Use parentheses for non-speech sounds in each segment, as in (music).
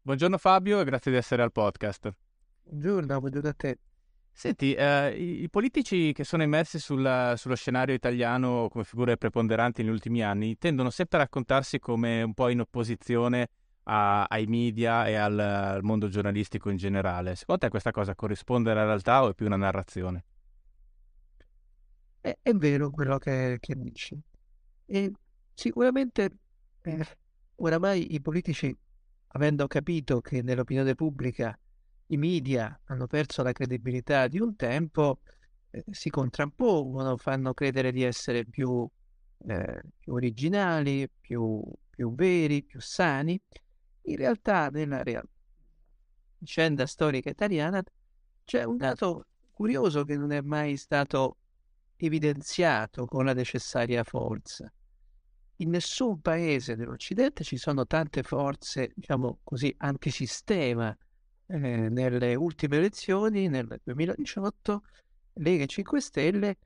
Buongiorno Fabio e grazie di essere al podcast. Buongiorno, buongiorno a te. Senti, eh, i, i, politici che sono immersi sulla, sullo scenario italiano come figure preponderanti negli ultimi anni tendono sempre a raccontarsi come un po' in opposizione a, ai media e al, al, mondo giornalistico in generale. Secondo te questa cosa corrisponde alla realtà o è più una narrazione? È, è vero quello che, che dici. E sicuramente eh, oramai i politici avendo capito che nell'opinione pubblica i media hanno perso la credibilità di un tempo, eh, si contrappongono, fanno credere di essere più, eh, più originali, più, più, veri, più sani. In realtà, nella real- vicenda storica italiana c'è un dato curioso che non è mai stato evidenziato con la necessaria forza in nessun paese dell'Occidente ci sono tante forze, diciamo così, antisistema. Eh, nelle ultime elezioni, nel 2018, Lega e 5 Stelle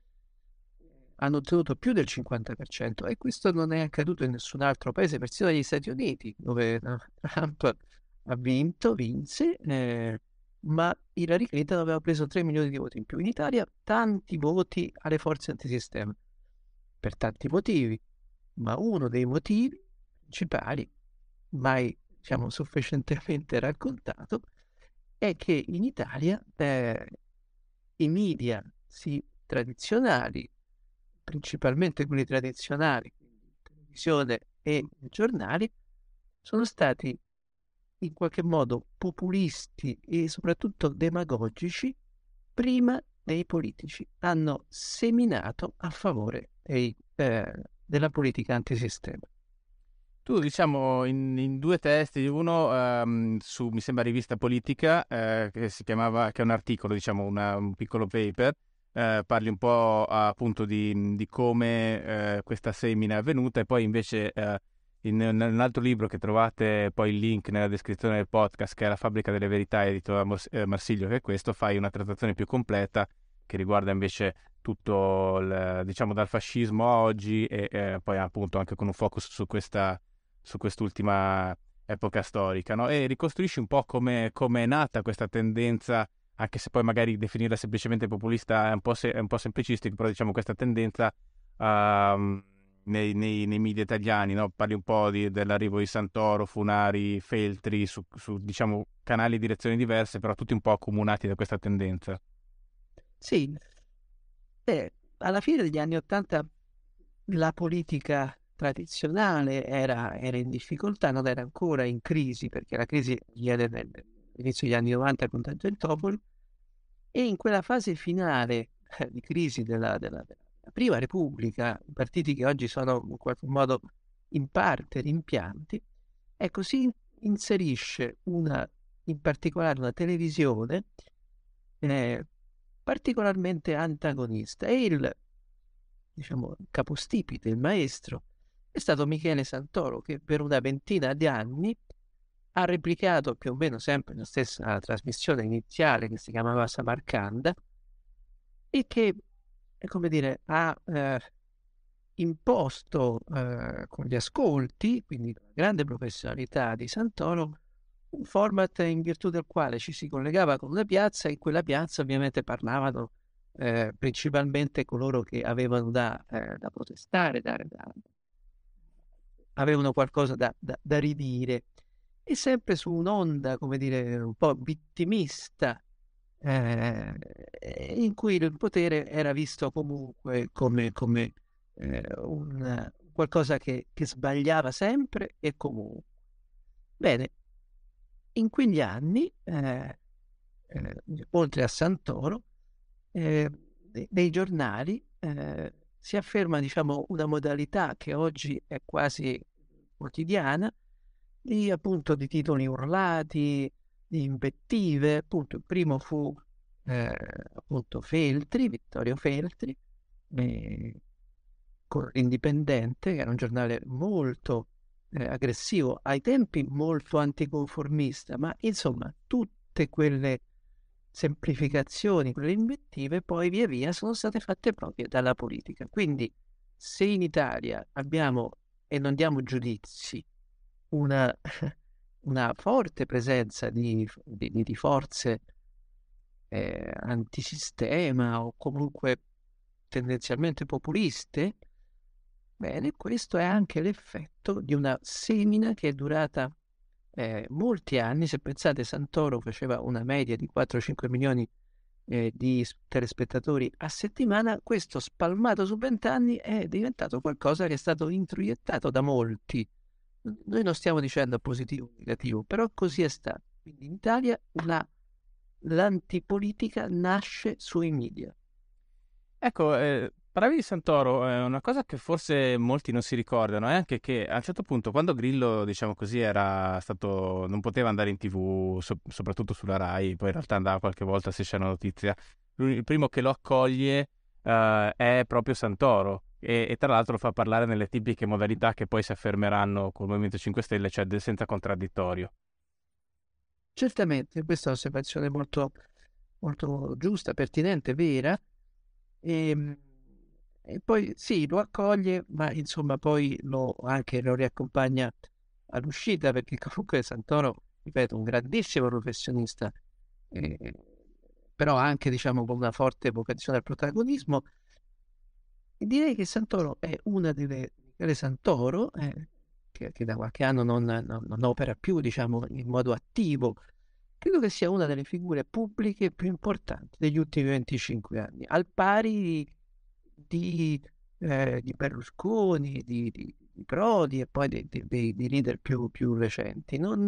hanno ottenuto più del 50% e questo non è accaduto in nessun altro paese, persino negli Stati Uniti, dove Trump ha vinto, vinse, eh, ma Hillary Clinton aveva preso 3 milioni di voti in più. In Italia tanti voti alle forze antisistema, per tanti motivi ma uno dei motivi principali, mai diciamo, sufficientemente (laughs) raccontato, è che in Italia eh, i media sì, tradizionali, principalmente quelli tradizionali, televisione e giornali, sono stati in qualche modo populisti e soprattutto demagogici prima dei politici. Hanno seminato a favore dei, eh, della politica antisistema. Tu, diciamo, in, in due testi, uno um, su, mi sembra, rivista politica, eh, che si chiamava, che è un articolo, diciamo, una, un piccolo paper, eh, parli un po' appunto di, di come eh, questa semina è avvenuta e poi invece eh, in, in, un altro libro che trovate poi il link nella descrizione del podcast, che è La fabbrica delle verità, edito da eh, Marsiglio, che è questo, fai una trattazione più completa che riguarda invece tutto, il, diciamo, dal fascismo a oggi e, e, poi appunto anche con un focus su, questa, su quest'ultima epoca storica, no? E ricostruisci un po' come, come, è nata questa tendenza, anche se poi magari definirla semplicemente populista è un po', se, è un po semplicistico, però diciamo questa tendenza uh, nei, nei, nei, media italiani, no? Parli un po' di, dell'arrivo di Santoro, Funari, Feltri, su, su diciamo canali e direzioni diverse, però tutti un po' accomunati da questa tendenza. Sì, eh, alla fine degli anni Ottanta la politica tradizionale era, era, in difficoltà, non era ancora in crisi, perché la crisi viene all'inizio degli anni 90 con Tangentopoli, e in quella fase finale eh, di crisi della, della, della, Prima Repubblica, i partiti che oggi sono in qualche modo in parte rimpianti, ecco, si inserisce una, in particolare una televisione eh, particolarmente antagonista. E il diciamo, capostipite, il maestro, è stato Michele Santoro che per una ventina di anni ha replicato più o meno sempre la stessa trasmissione iniziale che si chiamava Samarcanda e che, come dire, ha eh, imposto eh, con gli ascolti, quindi la grande professionalità di Santoro, un format in virtù del quale ci si collegava con una piazza e in quella piazza ovviamente parlavano eh, principalmente coloro che avevano da, eh, da protestare, da, da, avevano qualcosa da, da, ridire e sempre su un'onda, come dire, un po' vittimista eh, in cui il potere era visto comunque come, come eh, un, qualcosa che, che, sbagliava sempre e comunque. Bene, in quegli anni, eh, eh oltre a Santoro, eh, nei giornali eh, si afferma diciamo, una modalità che oggi è quasi quotidiana di, appunto, di titoli urlati, di invettive. Appunto, il primo fu eh, appunto Feltri, Vittorio Feltri, eh, con l'Indipendente, che era un giornale molto eh, aggressivo, ai tempi molto anticonformista, ma insomma tutte quelle semplificazioni, quelle invettive, poi via via sono state fatte proprie dalla politica. Quindi se in Italia abbiamo, e non diamo giudizi, una, (laughs) una forte presenza di, di, di forze eh, antisistema o comunque tendenzialmente populiste, bene, questo è anche l'effetto di una semina che è durata eh, molti anni. Se pensate, Santoro faceva una media di 4-5 milioni eh, di telespettatori a settimana, questo spalmato su 20 anni è diventato qualcosa che è stato introiettato da molti noi non stiamo dicendo positivo o negativo, però così è stato. Quindi in Italia la, l'antipolitica nasce sui media. Ecco, eh, di Santoro, eh, una cosa che forse molti non si ricordano è anche che a un certo punto, quando Grillo, diciamo così, era stato, non poteva andare in tv, so, soprattutto sulla RAI, poi in realtà andava qualche volta se c'è una notizia, il primo che lo accoglie eh, è proprio Santoro e, e, tra l'altro lo fa parlare nelle tipiche modalità che poi si affermeranno col Movimento 5 Stelle, cioè del senza contraddittorio. Certamente, questa è un'osservazione molto, molto giusta, pertinente, vera. E, ehm, e, poi sì, lo accoglie, ma insomma poi lo, anche lo riaccompagna all'uscita, perché (laughs) comunque Santoro, ripeto, un grandissimo professionista, eh, però anche diciamo con una forte vocazione al protagonismo. E direi che Santoro è una delle Michele Santoro, eh, che, che, da qualche anno non, non, non, opera più diciamo, in modo attivo, credo che sia una delle figure pubbliche più importanti degli ultimi 25 anni, al pari di, eh, di Berlusconi, di, di, di, Prodi e poi dei, leader più, più recenti. Non,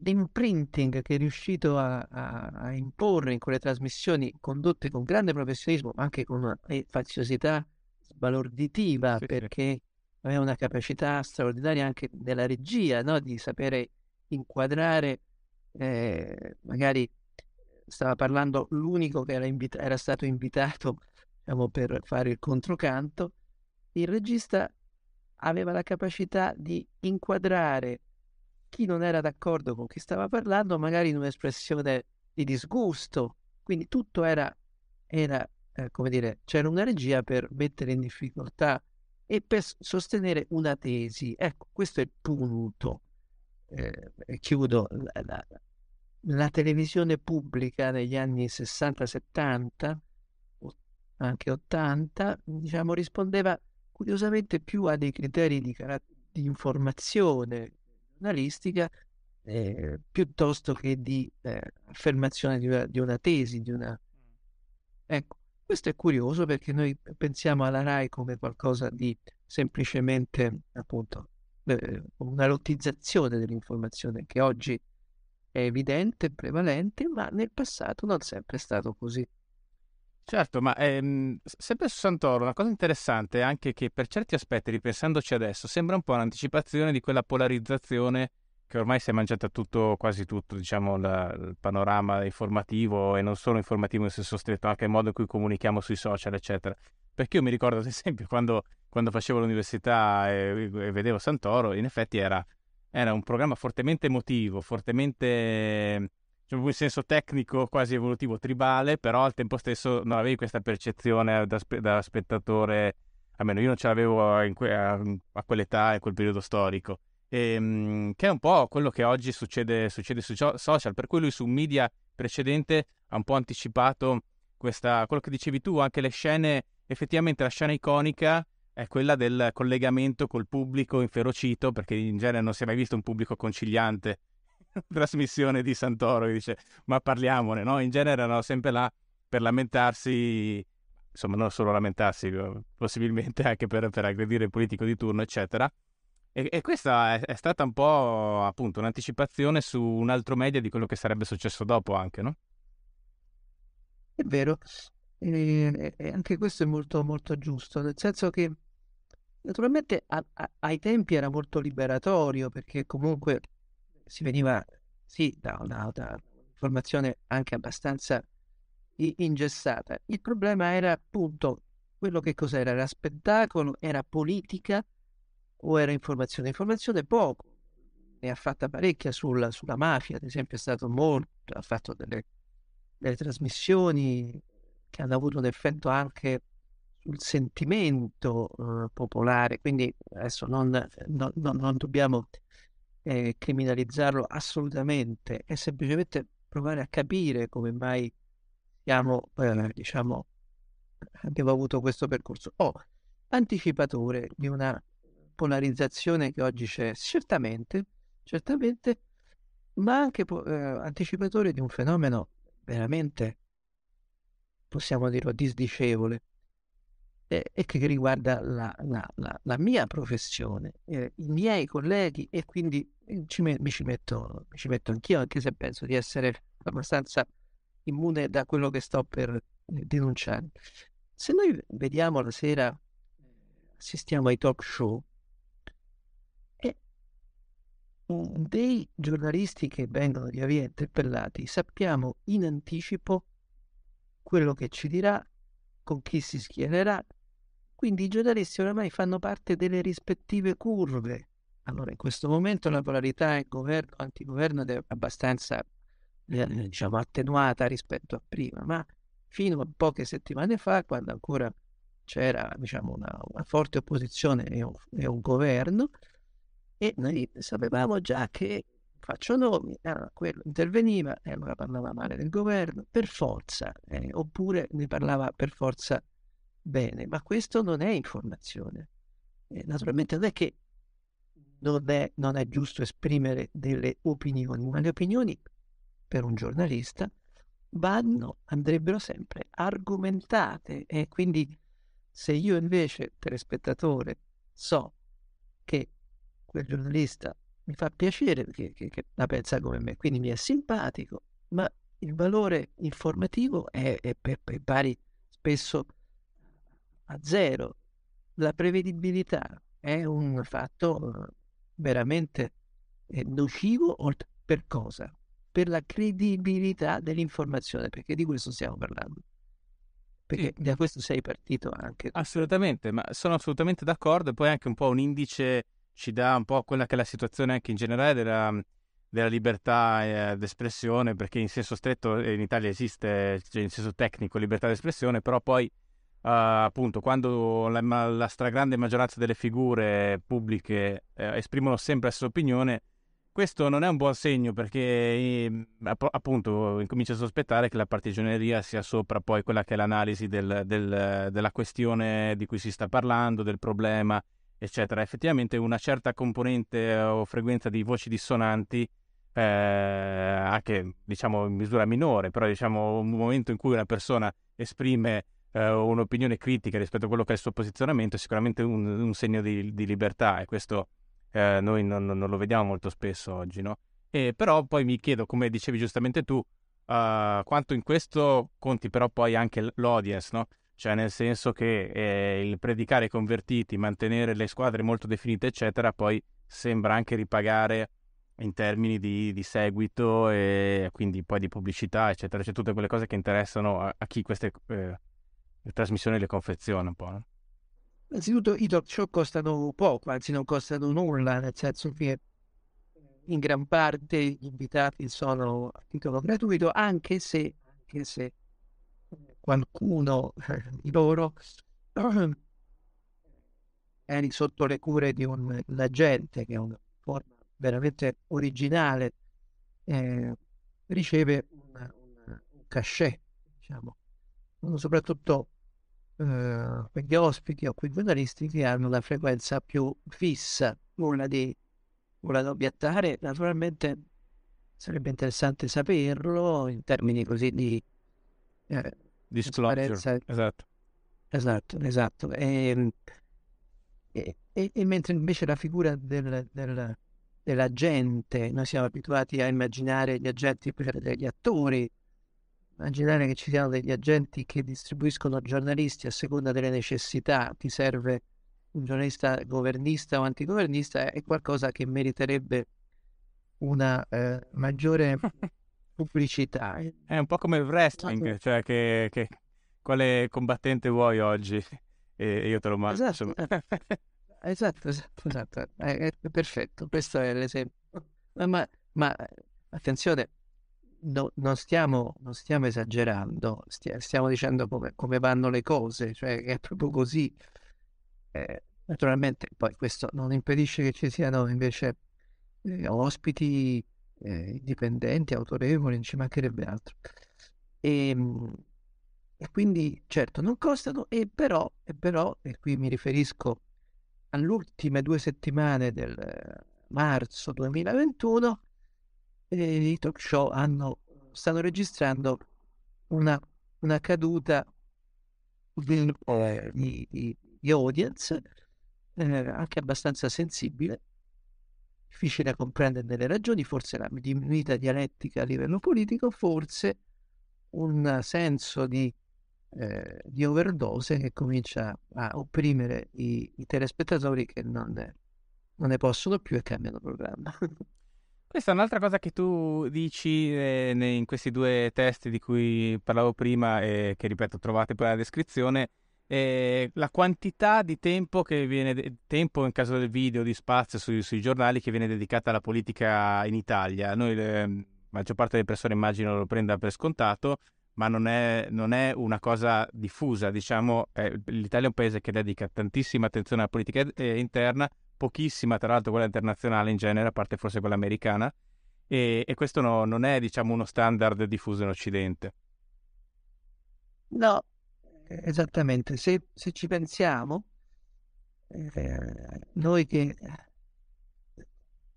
l'imprinting che è riuscito a, a, a, imporre in quelle trasmissioni condotte con grande professionismo, ma anche con una faziosità sbalorditiva, sì, perché sì. aveva una capacità straordinaria anche nella regia, no? di sapere inquadrare, eh, magari stava parlando l'unico che era, invita- era stato invitato diciamo, per fare il controcanto, il regista aveva la capacità di inquadrare chi non era d'accordo con chi stava parlando, magari in un'espressione di disgusto. Quindi tutto era, era eh, come dire, c'era una regia per mettere in difficoltà e per sostenere una tesi. Ecco, questo è il punto. Eh, chiudo. La, la, la, televisione pubblica negli anni 60-70, anche 80, diciamo, rispondeva curiosamente più a dei criteri di, di informazione, giornalistica eh, piuttosto che di eh, affermazione di una, di una, tesi, di una... Ecco, questo è curioso perché noi pensiamo alla RAI come qualcosa di semplicemente, appunto, eh, una lottizzazione dell'informazione che oggi è evidente, prevalente, ma nel passato non sempre è stato così. Certo, ma ehm, sempre su Santoro, una cosa interessante è anche che per certi aspetti, ripensandoci adesso, sembra un po' un'anticipazione di quella polarizzazione che ormai si è mangiata tutto, quasi tutto, diciamo, la, il panorama informativo e non solo informativo in senso stretto, anche il modo in cui comunichiamo sui social, eccetera. Perché io mi ricordo, ad esempio, quando, quando facevo l'università e, e, vedevo Santoro, in effetti era, era un programma fortemente emotivo, fortemente cioè, in senso tecnico quasi evolutivo tribale, però al tempo stesso non avevi questa percezione da, da spettatore, almeno io non ce l'avevo que- a, quell'età, in quel periodo storico, e, ehm, che è un po' quello che oggi succede, succede sui social, per cui lui su un media precedente ha un po' anticipato questa, quello che dicevi tu, anche le scene, effettivamente la scena iconica è quella del collegamento col pubblico inferocito, perché in genere non si è mai visto un pubblico conciliante (laughs) trasmissione di Santoro che dice ma parliamone, no? In genere erano sempre là per lamentarsi, insomma non solo lamentarsi, possibilmente anche per, per aggredire il politico di turno, eccetera. E, e questa è, è, stata un po' appunto un'anticipazione su un altro media di quello che sarebbe successo dopo anche, no? È vero, e, e anche questo è molto, molto giusto, nel senso che naturalmente a, a, ai tempi era molto liberatorio perché comunque si veniva sì, da una, da formazione anche abbastanza ingessata. Il problema era appunto quello che cos'era, era spettacolo, era politica o era informazione? Informazione poco, ne ha fatta parecchia sulla, sulla mafia, ad esempio è stato molto, ha fatto delle, delle trasmissioni che hanno avuto un effetto anche sul sentimento uh, popolare, quindi adesso non, non, non, dobbiamo eh, criminalizzarlo assolutamente, è semplicemente provare a capire come mai siamo, eh, diciamo, abbiamo avuto questo percorso. Oh, anticipatore di una polarizzazione che oggi c'è, certamente, certamente, ma anche eh, anticipatore di un fenomeno veramente, possiamo dirlo, disdicevole, e, e che riguarda la, la, la, la mia professione, eh, i miei colleghi e quindi eh, ci me, mi, ci metto, mi ci metto anch'io, anche se penso di essere abbastanza immune da quello che sto per eh, denunciare. Se noi vediamo la sera, assistiamo ai talk show, dei giornalisti che vengono via via interpellati sappiamo in anticipo quello che ci dirà, con chi si schiererà. Quindi i giornalisti oramai fanno parte delle rispettive curve. Allora, in questo momento la polarità governo-antigoverno è abbastanza eh, diciamo, attenuata rispetto a prima, ma fino a poche settimane fa, quando ancora c'era diciamo, una, una forte opposizione e un, e un governo, e noi sapevamo già che, faccio nomi, ah, quello interveniva e allora parlava male del governo, per forza, eh, oppure ne parlava per forza bene, ma questo non è informazione. Eh, naturalmente non è che non è, non è giusto esprimere delle opinioni, ma le opinioni per un giornalista vanno, andrebbero sempre argomentate e quindi se io invece, telespettatore, so che quel giornalista mi fa piacere perché che, che la pensa come me, quindi mi è simpatico, ma il valore informativo è, è per, per pari spesso a zero. La prevedibilità è un fatto eh, veramente eh, nocivo per cosa? Per la credibilità dell'informazione, perché di questo stiamo parlando. Perché sì. da questo sei partito anche. Assolutamente, ma sono assolutamente d'accordo e poi anche un po' un indice ci dà un po' quella che è la situazione anche in generale della, della libertà eh, d'espressione, perché in senso stretto in Italia esiste, cioè in senso tecnico, libertà d'espressione, però poi uh, appunto quando la, la, stragrande maggioranza delle figure pubbliche eh, esprimono sempre la stessa opinione, questo non è un buon segno perché eh, appunto incomincia a sospettare che la partigianeria sia sopra poi quella che è l'analisi del, del, della questione di cui si sta parlando, del problema eccetera. Effettivamente una certa componente eh, o frequenza di voci dissonanti, eh, anche diciamo in misura minore, però diciamo un momento in cui una persona esprime eh, un'opinione critica rispetto a quello che è il suo posizionamento è sicuramente un, un segno di, di, libertà e questo eh, noi non, non, lo vediamo molto spesso oggi, no? E però poi mi chiedo, come dicevi giustamente tu, uh, quanto in questo conti però poi anche l'audience, no? cioè nel senso che eh, il predicare i convertiti, mantenere le squadre molto definite, eccetera, poi sembra anche ripagare in termini di, di seguito e quindi poi di pubblicità, eccetera, cioè tutte quelle cose che interessano a, a chi queste eh, trasmissioni le confeziona un po'. No? Innanzitutto i talk show costano poco, anzi non costano nulla, nel senso che in gran parte gli invitati sono a titolo gratuito, anche se, anche se qualcuno di loro eri sotto le cure di un, agente che è una forma veramente originale, eh, riceve un, un cachet, diciamo, soprattutto eh, quegli ospiti o quei giornalisti che hanno la frequenza più fissa, nulla di nulla da obiettare, naturalmente sarebbe interessante saperlo in termini così di eh, disclosure. Esatto. Esatto, esatto. E, e, e, e, mentre invece la figura del, del, dell'agente, noi siamo abituati a immaginare gli agenti per degli attori, immaginare che ci siano degli agenti che distribuiscono giornalisti a seconda delle necessità, ti serve un giornalista governista o antigovernista, è qualcosa che meriterebbe una eh, maggiore (laughs) pubblicità. È un po' come il wrestling, cioè che, che quale combattente vuoi oggi e io te lo mando. Esatto, esatto, esatto, esatto. È, è, perfetto, questo è l'esempio. Ma, ma, ma attenzione, no, non, stiamo, non, stiamo, esagerando, stia, stiamo dicendo come, come, vanno le cose, cioè è proprio così. Eh, naturalmente poi questo non impedisce che ci siano invece eh, ospiti eh, indipendenti, autorevoli, non ci mancherebbe altro. E, ehm, e quindi certo non costano, e però, e però, e qui mi riferisco alle ultime due settimane del marzo 2021, eh, i talk show hanno, stanno registrando una, una caduta di, eh, di, di, di audience eh, anche abbastanza sensibile difficile comprendere le ragioni, forse la diminuita dialettica a livello politico, forse un senso di, eh, di overdose che comincia a opprimere i, i telespettatori che non non ne, possono più e cambiano programma. (laughs) Questa è un'altra cosa che tu dici eh, in questi due testi di cui parlavo prima e che ripeto trovate poi nella descrizione eh, la quantità di tempo che viene, tempo in caso del video, di spazio sui, sui giornali che viene dedicata alla politica in Italia. Noi, la maggior parte delle persone immagino lo prenda per scontato, ma non è, non è una cosa diffusa. Diciamo, eh, l'Italia è un paese che dedica tantissima attenzione alla politica eh, interna, pochissima tra l'altro quella internazionale in genere, a parte forse quella americana, e, e questo no, non è diciamo, uno standard diffuso in Occidente. No, esattamente, se, se ci pensiamo, eh, noi che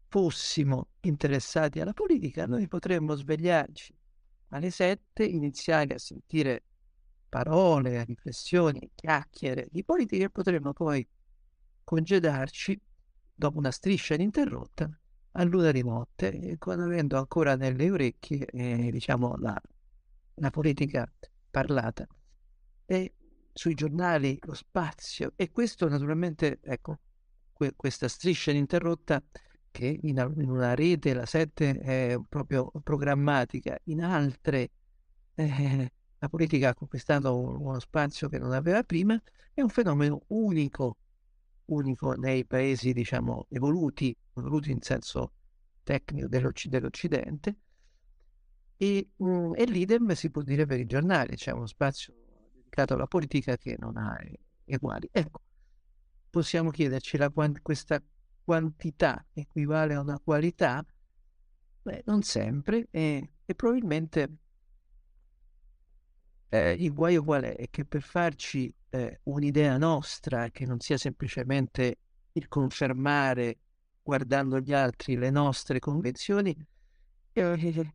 fossimo interessati alla politica, noi potremmo svegliarci alle sette, iniziare a sentire parole, riflessioni, chiacchiere di politica e potremmo poi congedarci dopo una striscia ininterrotta a luna di notte, con avendo ancora nelle orecchie eh, diciamo, la, la politica parlata. E sui giornali lo spazio e questo naturalmente, ecco, que- questa striscia ininterrotta che in, in, una rete, la 7 è proprio programmatica, in altre eh, la politica ha conquistato uno spazio che non aveva prima, è un fenomeno unico, unico nei paesi, diciamo, evoluti, evoluti in senso tecnico dell'Occ- dell'Occidente, e, mm, e l'idem si può dire per i giornali, c'è uno spazio dedicato alla politica che non ha eguali. Ecco, possiamo chiederci la, questa quantità equivale a una qualità? Beh, non sempre e, e probabilmente eh, il guaio qual è? È che per farci eh, un'idea nostra, che non sia semplicemente il confermare guardando gli altri le nostre convenzioni, eh,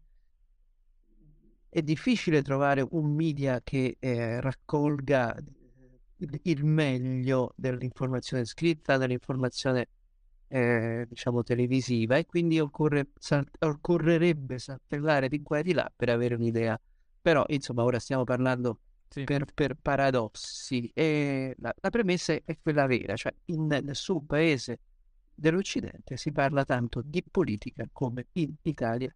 è difficile trovare un media che eh, raccolga il meglio dell'informazione scritta, dell'informazione eh, diciamo televisiva e quindi occorre, salt- occorrerebbe saltellare di qua e di là per avere un'idea. Però insomma ora stiamo parlando sì. per, per, paradossi e la, la, premessa è quella vera, cioè in nessun paese dell'Occidente si parla tanto di politica come in Italia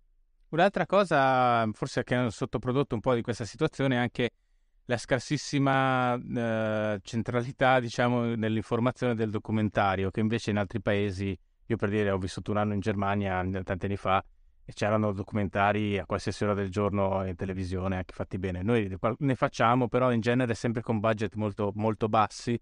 Un'altra cosa, forse che hanno sottoprodotto un po' di questa situazione, è anche la scarsissima eh, centralità, diciamo, nell'informazione del documentario, che invece in altri paesi, io per dire ho vissuto un anno in Germania tanti anni fa, e c'erano documentari a qualsiasi ora del giorno in televisione, anche fatti bene. Noi ne facciamo, però in genere sempre con budget molto, molto bassi,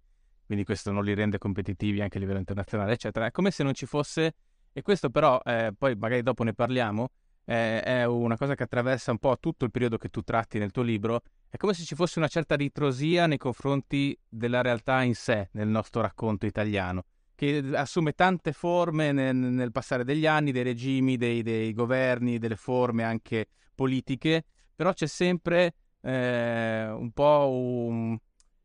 quindi questo non li rende competitivi anche a livello internazionale, eccetera. È come se non ci fosse, e questo però, eh, poi magari dopo ne parliamo, eh, è una cosa che attraversa un po' tutto il periodo che tu tratti nel tuo libro, è come se ci fosse una certa ritrosia nei confronti della realtà in sé, nel nostro racconto italiano. Che assume tante forme nel, nel passare degli anni, dei regimi, dei, dei, governi, delle forme anche politiche, però c'è sempre eh, un po' un,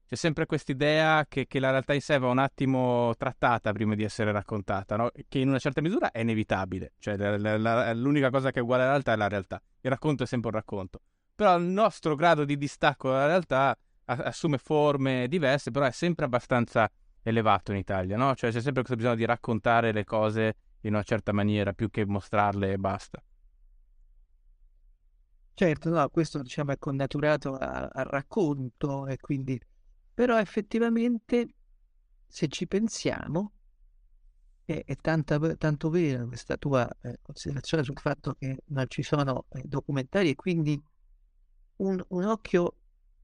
c'è sempre quest'idea che, che, la realtà in sé va un attimo trattata prima di essere raccontata, no? che in una certa misura è inevitabile, cioè la, la, l'unica cosa che è uguale alla realtà è la realtà, il racconto è sempre un racconto, però il nostro grado di distacco dalla realtà assume forme diverse, però è sempre abbastanza elevato in Italia, no? Cioè c'è sempre questo bisogno di raccontare le cose in una certa maniera più che mostrarle e basta. Certo, no, questo diciamo è connaturato al racconto e quindi... Però effettivamente, se ci pensiamo, è, è tanta, tanto vera questa tua eh, considerazione sul fatto che non ci sono eh, documentari e quindi un, un occhio,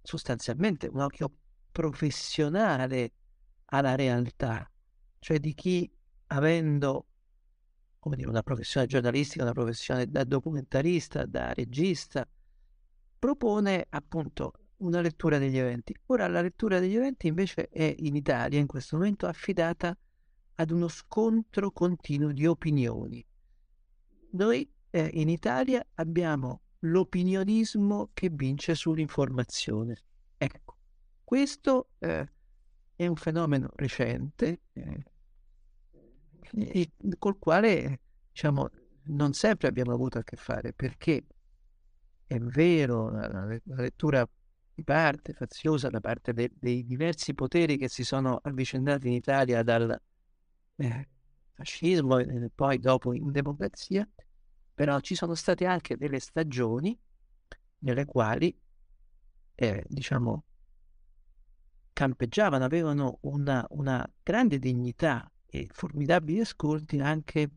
sostanzialmente un occhio professionale alla realtà, cioè di chi avendo come dire, una professione giornalistica, una professione da documentarista, da regista, propone appunto una lettura degli eventi. Ora la lettura degli eventi invece è in Italia in questo momento affidata ad uno scontro continuo di opinioni. Noi eh, in Italia abbiamo l'opinionismo che vince sull'informazione. Ecco, questo eh, è un fenomeno recente eh, e, col quale diciamo, non sempre abbiamo avuto a che fare, perché è vero, la, la lettura di parte faziosa da parte de, dei diversi poteri che si sono avvicendati in Italia dal eh, fascismo e poi dopo in democrazia, però ci sono state anche delle stagioni nelle quali, eh, diciamo, campeggiavano, avevano una, una grande dignità e formidabili ascolti anche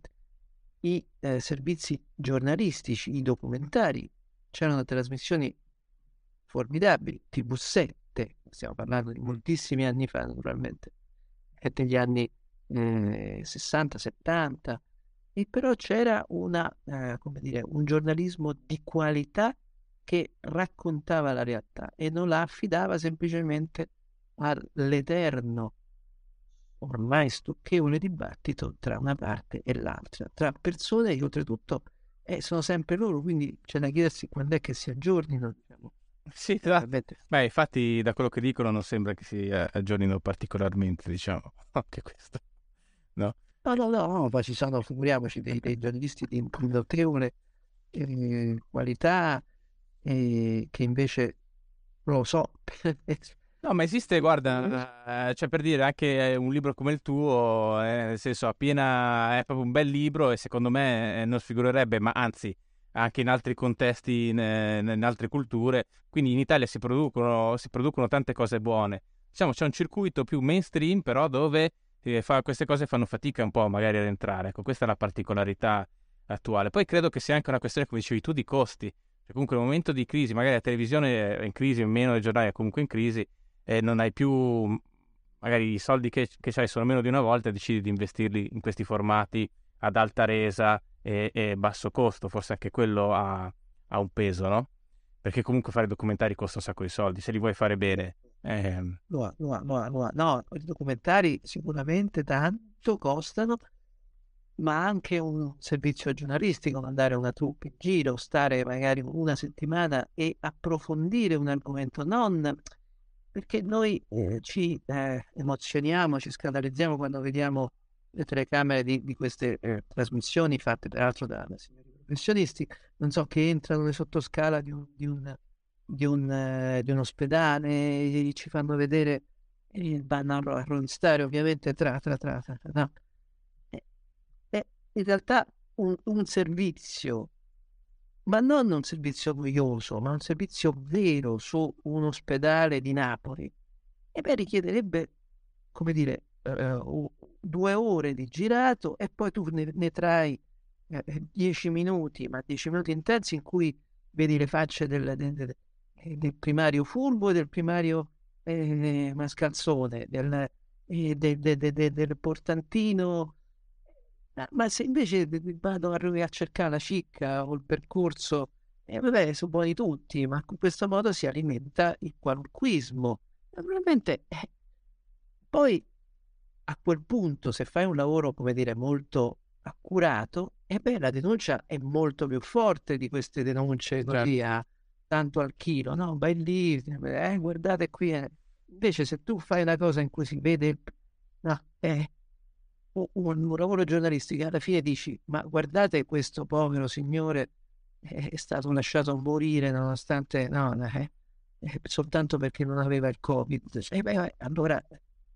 i eh, servizi giornalistici, i documentari. C'erano trasmissioni formidabili, TV7, stiamo parlando di moltissimi anni fa naturalmente, è degli anni eh, 60-70, e però c'era una, eh, come dire, un giornalismo di qualità che raccontava la realtà e non la affidava semplicemente all'eterno ormai stucchevole dibattito tra una parte e l'altra, tra persone che oltretutto eh, sono sempre loro, quindi c'è da chiedersi quando è che si aggiornino. Diciamo. Sì, esatto. Beh, infatti da quello che dicono non sembra che si eh, aggiornino particolarmente, diciamo, (laughs) anche questo, no? No, no, no, no poi ci sono, figuriamoci, dei, dei giornalisti di notevole eh, qualità eh, che invece, lo so, (laughs) No, ma esiste, guarda, eh, cioè per dire anche un libro come il tuo, eh, nel senso, appena è proprio un bel libro e secondo me eh, non sfigurerebbe, ma anzi, anche in altri contesti, in, in altre culture, quindi in Italia si producono, si producono, tante cose buone. Diciamo, c'è un circuito più mainstream, però dove eh, fa, queste cose fanno fatica un po' magari ad entrare. Ecco, questa è la particolarità attuale. Poi credo che sia anche una questione, come dicevi tu, di costi. Cioè, comunque, in un momento di crisi, magari la televisione è in crisi, meno il giornale è comunque in crisi, e non hai più magari i soldi che, che hai sono meno di una volta e decidi di investirli in questi formati ad alta resa e, e basso costo, forse anche quello ha, ha, un peso, no? Perché comunque fare documentari costa un sacco di soldi, se li vuoi fare bene. Eh... No, no, no, no, no, i documentari sicuramente tanto costano, ma anche un servizio giornalistico, mandare una troupe in giro, stare magari una settimana e approfondire un argomento, non perché noi eh, ci eh, emozioniamo, ci scandalizziamo quando vediamo le telecamere di, di queste eh, trasmissioni fatte peraltro da, da, signori professionisti, non so, che entrano nelle sottoscala di un, di un, di un, eh, di un ospedale, e ci fanno vedere il vanno a Rolling ovviamente tra, tra, tra, tra no? Eh, in realtà un, un servizio ma non un servizio noioso, ma un servizio vero su un ospedale di Napoli, e beh, richiederebbe, come dire, uh, due ore di girato e poi tu ne, ne trai uh, dieci minuti, ma dieci minuti intensi in cui vedi le facce del, del, del, del primario Fulvo e del primario eh, Mascalzone, del, eh, del portantino ma se invece vado a, cercare la cicca o il percorso, eh, vabbè, sono buoni tutti, ma in questo modo si alimenta il qualunquismo. Naturalmente, eh, poi a quel punto, se fai un lavoro, come dire, molto accurato, e beh, la denuncia è molto più forte di queste denunce così certo. a tanto al chilo, no? Vai lì, eh, guardate qui. Eh. Invece, se tu fai una cosa in cui si vede no, eh, un, un, lavoro giornalistico, alla fine dici: Ma guardate, questo povero signore è stato lasciato morire nonostante no, eh, eh, soltanto perché non aveva il Covid. E beh, allora,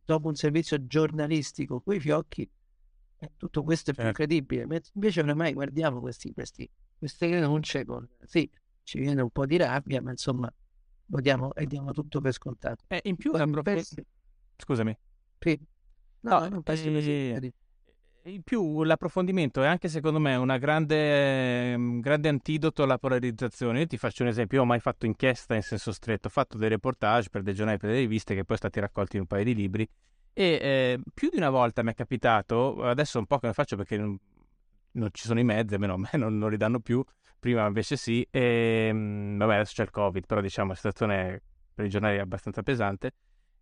dopo un servizio giornalistico, quei fiocchi eh, tutto questo è più certo. credibile. Invece oramai guardiamo questi, questi, queste denunce con... Sì, ci viene un po' di rabbia, ma insomma lo diamo e diamo tutto per scontato. Eh, in più... Poi, pensi... Scusami. Sì. No, no non penso eh, in più l'approfondimento è anche secondo me un grande, un grande, antidoto alla polarizzazione. Io ti faccio un esempio, io ho mai fatto inchiesta in senso stretto, ho fatto dei reportage per dei giornali, per delle riviste che poi sono stati raccolti in un paio di libri e eh, più di una volta mi è capitato, adesso un po' che ne faccio perché non, non, ci sono i mezzi, almeno a me non, non li danno più, prima invece sì, e ehm, vabbè adesso c'è il Covid, però diciamo la situazione per i giornali è abbastanza pesante.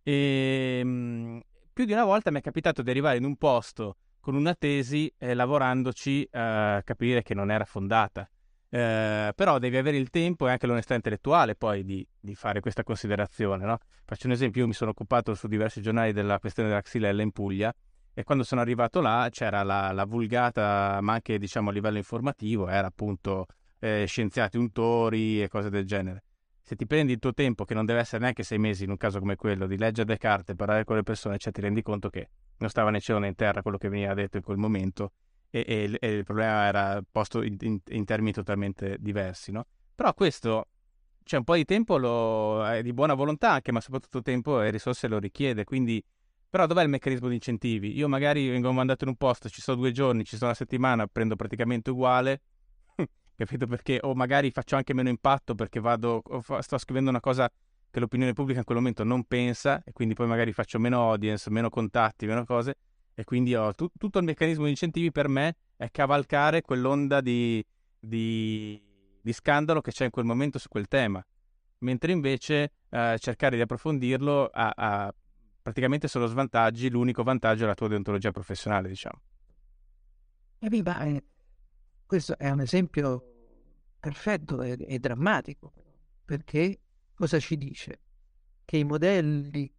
E ehm, più di una volta mi è capitato di arrivare in un posto con una tesi eh, lavorandoci a capire che non era fondata. Eh, però devi avere il tempo e anche l'onestà intellettuale poi di, di fare questa considerazione. No? Faccio un esempio, io mi sono occupato su diversi giornali della questione della xylella in Puglia e quando sono arrivato là c'era la, la vulgata, ma anche diciamo a livello informativo, era appunto eh, scienziati untori e cose del genere. Se ti prendi il tuo tempo, che non deve essere neanche sei mesi in un caso come quello, di leggere le carte, parlare con le persone, cioè ti rendi conto che non stava né cielo né in terra quello che veniva detto in quel momento e, e, e il problema era posto in, in, in, termini totalmente diversi, no? Però questo, c'è un po' di tempo lo, è di buona volontà anche, ma soprattutto tempo e risorse lo richiede, quindi... Però dov'è il meccanismo di incentivi? Io magari vengo mandato in un posto, ci sto due giorni, ci sto una settimana, prendo praticamente uguale, capito perché? O magari faccio anche meno impatto perché vado, fa, sto scrivendo una cosa che l'opinione pubblica in quel momento non pensa e quindi poi magari faccio meno audience, meno contatti, meno cose e quindi ho tu- tutto il meccanismo di incentivi per me è cavalcare quell'onda di, di, di, scandalo che c'è in quel momento su quel tema, mentre invece eh, cercare di approfondirlo ha, praticamente solo svantaggi, l'unico vantaggio è la tua deontologia professionale, diciamo. E eh, beh, eh, questo è un esempio perfetto e, e drammatico, perché cosa ci dice? Che i modelli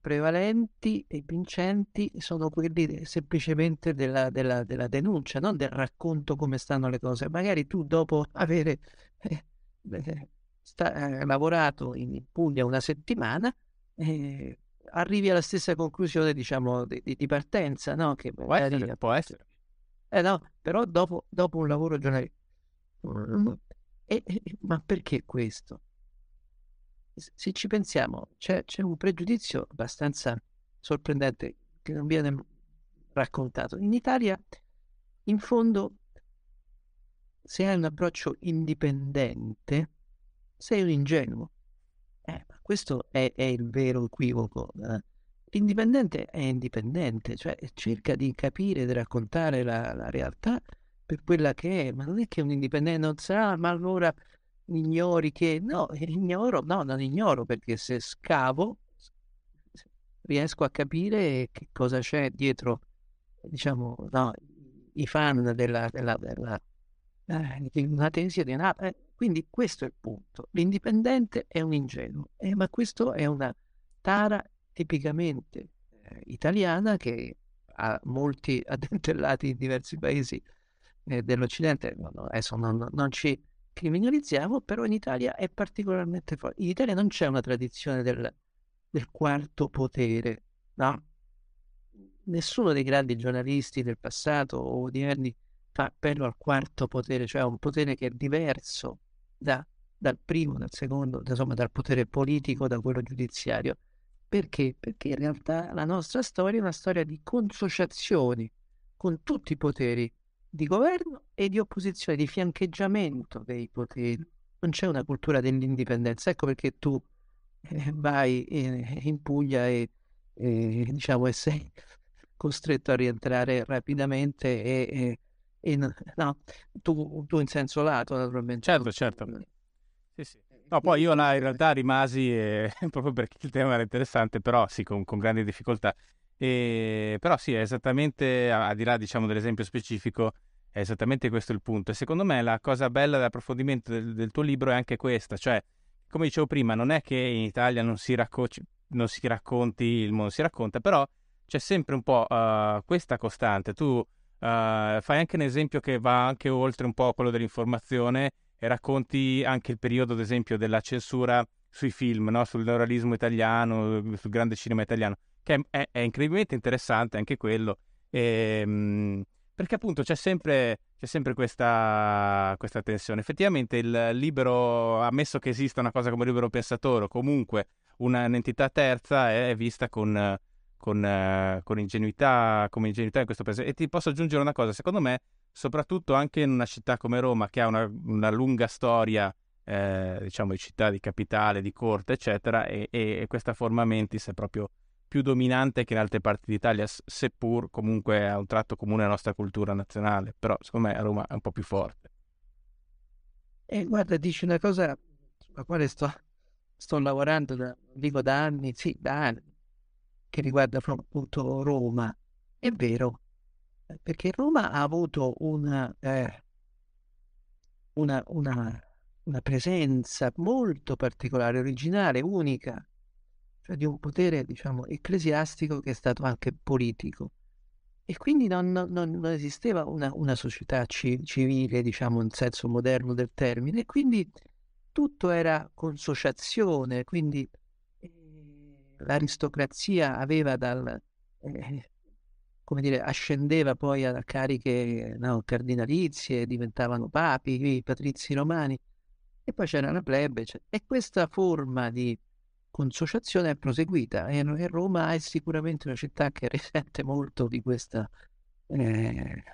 prevalenti e vincenti sono quelli semplicemente della, della, della, denuncia, non del racconto come stanno le cose. Magari tu dopo avere eh, eh, sta, eh, lavorato in Puglia una settimana eh, arrivi alla stessa conclusione, diciamo, di, di partenza, no? Che può essere, può essere. Eh no, però dopo, dopo un lavoro giornalistico. Mm, ma perché questo? se ci pensiamo, c'è, c'è un pregiudizio abbastanza sorprendente che non viene raccontato. In Italia, in fondo, se hai un approccio indipendente, sei un ingenuo. Eh, questo è, è, il vero equivoco. Eh. L'indipendente è indipendente, cioè cerca di capire, di raccontare la, la realtà per quella che è, ma non è che un indipendente non sa, ma allora ignori che no, (laughs) ignoro, no, non ignoro perché se scavo riesco a capire che cosa c'è dietro, diciamo, no, i fan della, della, della eh, una tesi di una... Eh, quindi questo è il punto. L'indipendente è un ingenuo, eh, ma questo è una tara tipicamente eh, italiana che ha molti (laughs) addentellati in diversi paesi eh, dell'Occidente. No, no, adesso non, non ci criminalizziamo, però in Italia è particolarmente forte. In Italia non c'è una tradizione del, del quarto potere, no? Nessuno dei grandi giornalisti del passato o odierni fa appello al quarto potere, cioè un potere che è diverso da, dal primo, dal secondo, insomma dal potere politico, da quello giudiziario. Perché? Perché in realtà la nostra storia è una storia di consociazioni con tutti i poteri di governo e di opposizione, di fiancheggiamento dei poteri. Non c'è una cultura dell'indipendenza. Ecco perché tu eh, vai in, in Puglia e, e, diciamo, e sei (laughs) costretto a rientrare rapidamente e, e, e no, tu, tu, in senso lato naturalmente. Certo, certo. Sì, sì. No, poi io in realtà rimasi eh, (laughs) proprio perché il tema era interessante, però sì, con, con grandi difficoltà. E, però sì, è esattamente, al di là diciamo, dell'esempio specifico, è esattamente questo il punto. E secondo me la cosa bella dell'approfondimento del, del tuo libro è anche questa, cioè, come dicevo prima, non è che in Italia non si, racco- non si racconti il mondo, si racconta, però c'è sempre un po' uh, questa costante. Tu uh, fai anche un esempio che va anche oltre un po' quello dell'informazione e racconti anche il periodo, ad esempio, della censura sui film, no? sul neuralismo italiano, sul grande cinema italiano, che è, è incredibilmente interessante anche quello. E, ehm, perché appunto c'è sempre, c'è sempre questa, questa, tensione. Effettivamente il libero, ammesso che esista una cosa come libero pensatore o comunque una, un'entità terza, è vista con, con, con, ingenuità, come ingenuità in questo paese. E ti posso aggiungere una cosa, secondo me, soprattutto anche in una città come Roma, che ha una, una lunga storia eh, diciamo di città, di capitale, di corte, eccetera, e, e, questa forma mentis è proprio più dominante che in altre parti d'Italia, seppur comunque ha un tratto comune alla nostra cultura nazionale, però secondo me a Roma è un po' più forte. Eh, guarda, dici una cosa sulla quale sto, sto lavorando, da, dico da anni, sì, da anni, che riguarda appunto Roma. È vero, perché Roma ha avuto una, eh, una, una una presenza molto particolare, originale, unica, cioè di un potere, diciamo, ecclesiastico che è stato anche politico. E quindi non, non, non esisteva una, una società ci, civile, diciamo, in senso moderno del termine, e quindi tutto era consociazione, quindi eh, l'aristocrazia aveva dal... Eh, come dire, ascendeva poi a cariche no, cardinalizie, diventavano papi, patrizi romani. E poi c'era la plebe, cioè, e questa forma di consociazione è proseguita. E, e, Roma è sicuramente una città che (laughs) risente molto di questa, eh,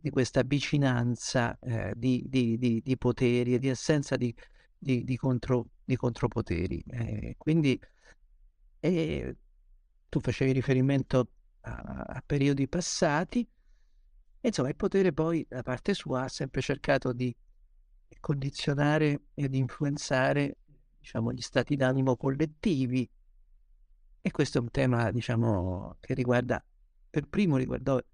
di questa vicinanza eh, di, di, di, poteri e di assenza di, contro, contropoteri. Eh, quindi tu facevi riferimento a, a periodi passati, insomma il potere poi da parte sua ha sempre cercato di condizionare ed influenzare diciamo, gli stati d'animo collettivi. E questo è un tema diciamo, che riguarda, per primo riguardò il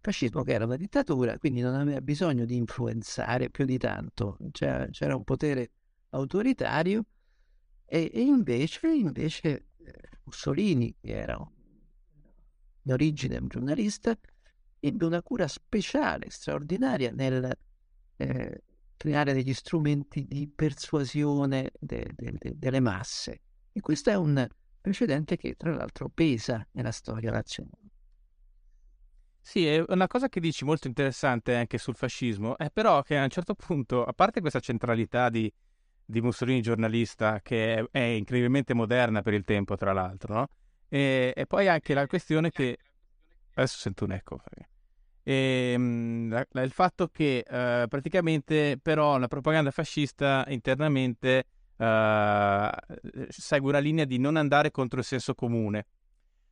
fascismo che era una dittatura, quindi non aveva bisogno di influenzare più di tanto, c'era, c'era un potere autoritario. E, e invece, invece eh, Mussolini, che era in origine un giornalista, ebbe una cura speciale, straordinaria nel eh, creare degli strumenti di persuasione de, de, de, delle masse. E questo è un precedente che tra l'altro pesa nella storia nazionale. Sì, è una cosa che dici molto interessante anche sul fascismo, è però che a un certo punto, a parte questa centralità di, di Mussolini giornalista, che è, è, incredibilmente moderna per il tempo, tra l'altro, no? E, e poi anche la questione che... Adesso sento un eco. E, ehm, la, il fatto che uh, praticamente però la propaganda fascista internamente uh, segue una linea di non andare contro il senso comune.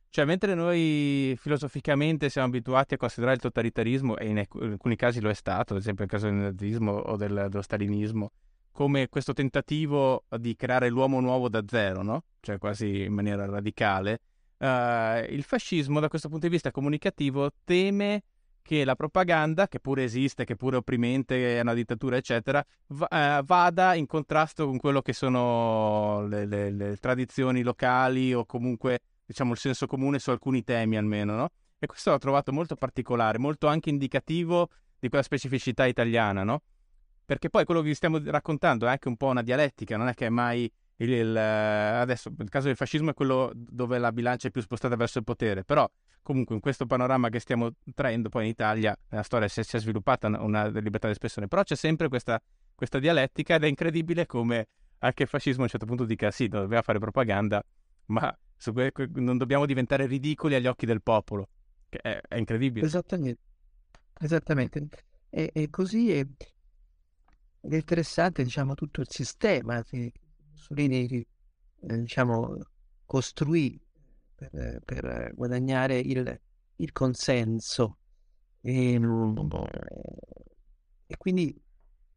Cioè, mentre noi filosoficamente siamo abituati a considerare il totalitarismo, e in, in alcuni casi lo è stato, ad esempio nel caso del nazismo o del, dello stalinismo, come questo tentativo di creare l'uomo nuovo da zero, no? Cioè quasi in maniera radicale, uh, il fascismo da questo punto di vista comunicativo teme che la propaganda, che pure esiste, che pure è opprimente, è una dittatura, eccetera, va, eh, vada in contrasto con quello che sono le, le, le, tradizioni locali o comunque, diciamo, il senso comune su alcuni temi almeno, no? E questo l'ho trovato molto particolare, molto anche indicativo di quella specificità italiana, no? Perché poi quello che vi stiamo raccontando è anche un po' una dialettica, non è che è mai il, il, adesso il caso del fascismo è quello dove la bilancia è più spostata verso il potere, però comunque in questo panorama che stiamo traendo poi in Italia la storia si è, si è sviluppata una, libertà di espressione, però c'è sempre questa, questa, dialettica ed è incredibile come anche il fascismo a un certo punto dica sì, doveva fare propaganda, ma que- non dobbiamo diventare ridicoli agli occhi del popolo, che è, è incredibile. Esattamente, esattamente. E così è, è, interessante diciamo tutto il sistema che Mussolini eh, diciamo, costruì per, per guadagnare il, il consenso. E, ehm, e, quindi,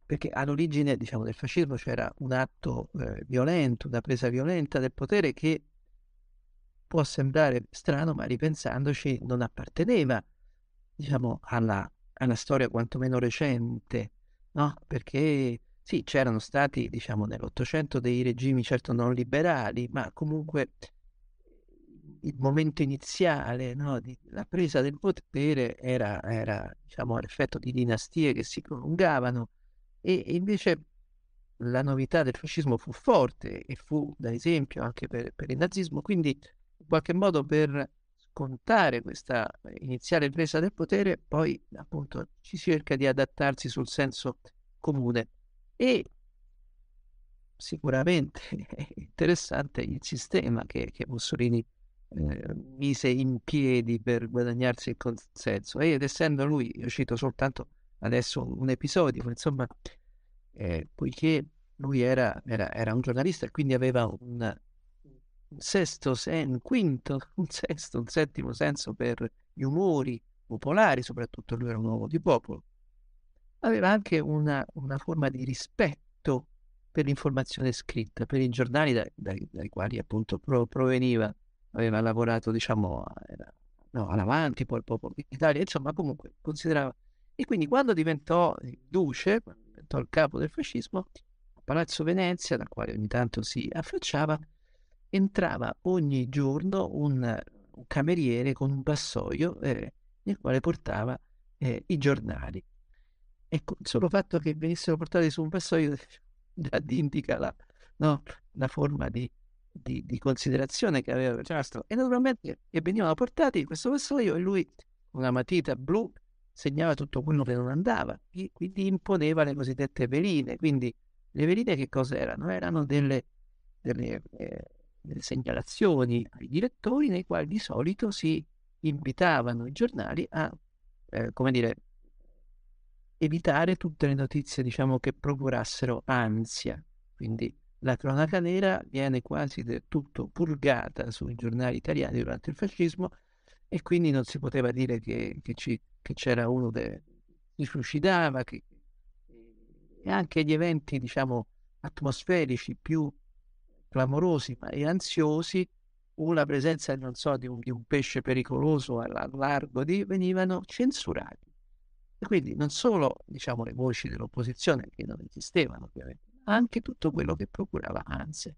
perché all'origine diciamo, del fascismo c'era un atto eh, violento, una presa violenta del potere che può sembrare strano, ma ripensandoci non apparteneva, diciamo, alla, alla storia quantomeno recente, no? Perché sì, c'erano stati, diciamo, nell'Ottocento dei regimi certo non liberali, ma comunque il momento iniziale no, di, la presa del potere era, era diciamo, l'effetto di dinastie che si prolungavano e, e, invece la novità del fascismo fu forte e fu da esempio anche per, per il nazismo, quindi in qualche modo per scontare questa iniziale presa del potere, poi appunto ci cerca di adattarsi sul senso comune. E sicuramente (laughs) è interessante il sistema che, che Mussolini eh, mise in piedi per guadagnarsi il consenso. Ed essendo lui, io cito soltanto adesso un episodio, insomma, eh, poiché lui era, era, era, un giornalista e quindi aveva un sesto, sen, un quinto, (laughs) un sesto, un settimo senso per gli umori popolari, soprattutto lui era un uomo di popolo, aveva anche una, una forma di rispetto per l'informazione scritta, per i giornali dai, dai, dai quali appunto pro, proveniva aveva lavorato, diciamo, era, no, all'avanti, poi il popolo d'Italia, insomma, comunque considerava. E quindi quando diventò duce, quando diventò il capo del fascismo, a Palazzo Venezia, dal quale ogni tanto si affacciava, entrava ogni giorno un, un cameriere con un vassoio eh, nel quale portava eh, i giornali. Ecco, il solo fatto che venissero portati su un vassoio (laughs) già indica la, no, la forma di, di, di, considerazione che aveva certo. e naturalmente e venivano portati in questo vassoio e lui con una matita blu segnava tutto quello che non andava e quindi imponeva le cosiddette veline quindi le veline che cosa erano? erano delle, delle, eh, delle segnalazioni ai direttori nei quali di solito si invitavano i giornali a eh, come dire evitare tutte le notizie diciamo che procurassero ansia. Quindi la cronaca nera viene quasi del tutto purgata sui giornali italiani durante il fascismo e quindi non si poteva dire che, che, ci, che c'era uno che si suicidava, che, e anche gli eventi, diciamo, atmosferici più clamorosi ma e ansiosi, o la presenza, non so, di un, di un pesce pericoloso al largo di, venivano censurati. E quindi non solo, diciamo, le voci dell'opposizione, che non esistevano ovviamente, anche tutto quello che procurava ansia.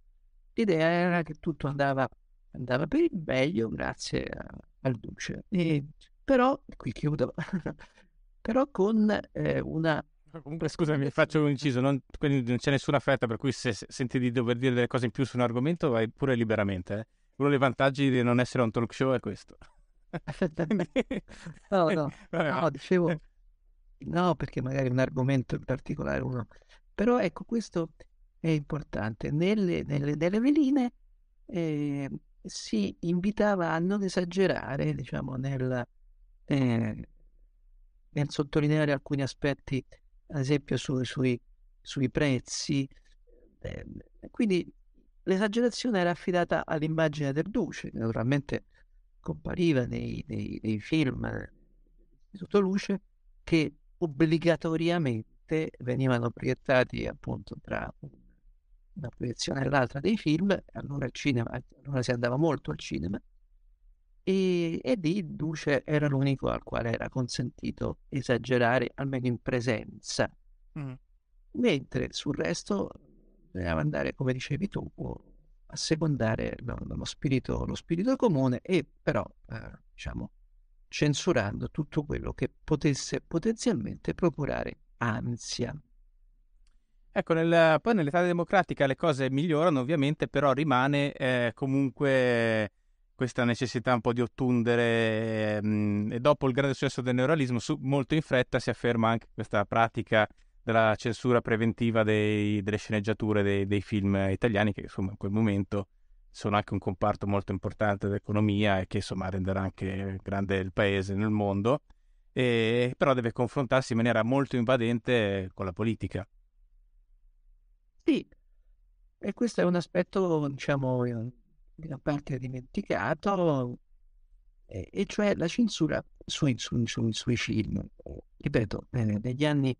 L'idea era che tutto andava, andava per il meglio grazie a, al duce. E, però, qui chiudo, (laughs) però con eh, una... Comunque scusami, faccio un inciso, non, non c'è nessuna fretta per cui se, se senti di dover dire delle cose in più su un argomento vai pure liberamente. Eh? Uno dei vantaggi di non essere un talk show è questo. (laughs) no, no, (laughs) no, dicevo... No, perché magari un argomento in particolare uno però ecco, questo è importante. Nelle, nelle, nelle veline eh, si invitava a non esagerare, diciamo, nel, eh, nel sottolineare alcuni aspetti, ad esempio su, sui, sui, prezzi. Eh, quindi l'esagerazione era affidata all'immagine del duce, naturalmente compariva nei, nei, nei film di sottoluce che obbligatoriamente venivano proiettati appunto tra una proiezione e l'altra dei film, allora cinema, allora si andava molto al cinema, e, e lì Duce era l'unico al quale era consentito esagerare, almeno in presenza. Mm. Mentre sul resto bisognava andare, come dicevi tu, a secondare lo, lo, spirito, lo spirito comune e però, eh, diciamo, censurando tutto quello che potesse potenzialmente procurare ansia. Ecco, nel, poi nell'età democratica le cose migliorano ovviamente, però rimane eh, comunque questa necessità un po' di ottundere mh, mm, e dopo il grande successo del neuralismo su, molto in fretta si afferma anche questa pratica della censura preventiva dei, delle sceneggiature dei, dei, film italiani che insomma in quel momento sono anche un comparto molto importante dell'economia e che insomma renderà anche grande il paese nel mondo e, però deve confrontarsi in maniera molto invadente con la politica. Sì, e questo è un aspetto, diciamo, gran parte dimenticato, e, e cioè la censura sui, sui, sui, sui film. Ripeto, eh, negli anni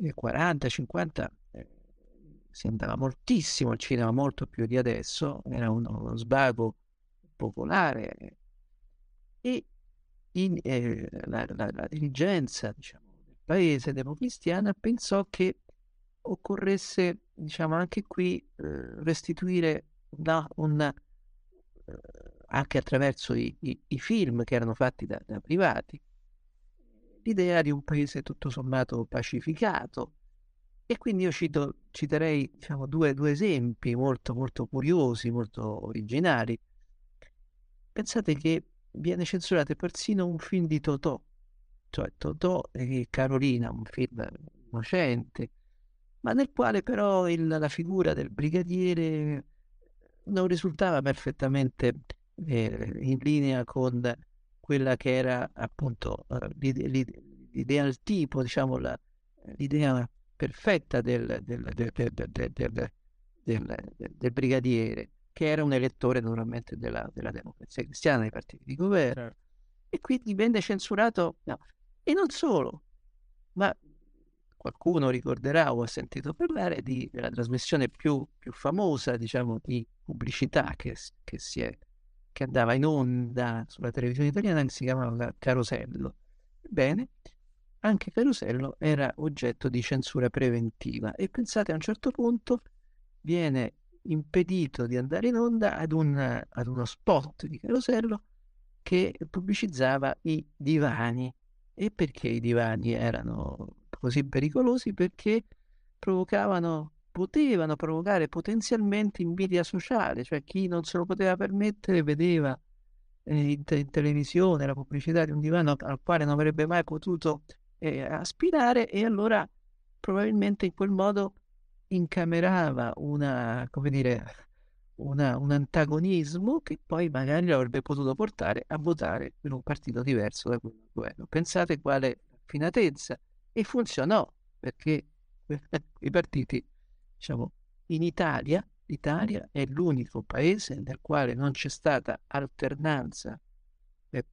40-50 eh, si andava moltissimo al cinema, molto più di adesso, era uno, uno svago popolare e in, eh, la, la, la, dirigenza diciamo, del paese democristiana pensò che occorresse diciamo, anche qui eh, restituire una, una eh, anche attraverso i, i, i, film che erano fatti da, da privati, l'idea di un paese tutto sommato pacificato. E quindi io cito, citerei diciamo, due, due, esempi molto, molto curiosi, molto originali. Pensate che viene censurato persino un film di Totò, cioè Totò e Carolina, un film innocente, ma nel quale però il, la figura del brigadiere non risultava perfettamente eh, in linea con quella che era appunto uh, l'idea, il tipo, diciamo, la, l'idea perfetta del, del, del, del, brigadiere, che era un elettore normalmente della, della democrazia cristiana, dei partiti di governo. Certo. E quindi venne censurato, no. e non solo, ma qualcuno ricorderà o ha sentito parlare di, della trasmissione più, più famosa, diciamo, di pubblicità che, che, è, che, andava in onda sulla televisione italiana, che si chiamava Carosello. Bene, anche Carosello era oggetto di censura preventiva e pensate a un certo punto viene impedito di andare in onda ad, un, ad uno spot di Carosello che pubblicizzava i divani. E perché i divani erano così pericolosi perché provocavano, potevano provocare potenzialmente invidia sociale, cioè chi non se lo poteva permettere vedeva eh, in, te- in, televisione la pubblicità di un divano al quale non avrebbe mai potuto eh, aspirare e allora probabilmente in quel modo incamerava una, come dire, una, un antagonismo che poi magari lo avrebbe potuto portare a votare per un partito diverso da quello del governo. Pensate quale raffinatezza e funzionò perché (laughs) i partiti, diciamo, in Italia, l'Italia è l'unico paese nel quale non c'è stata alternanza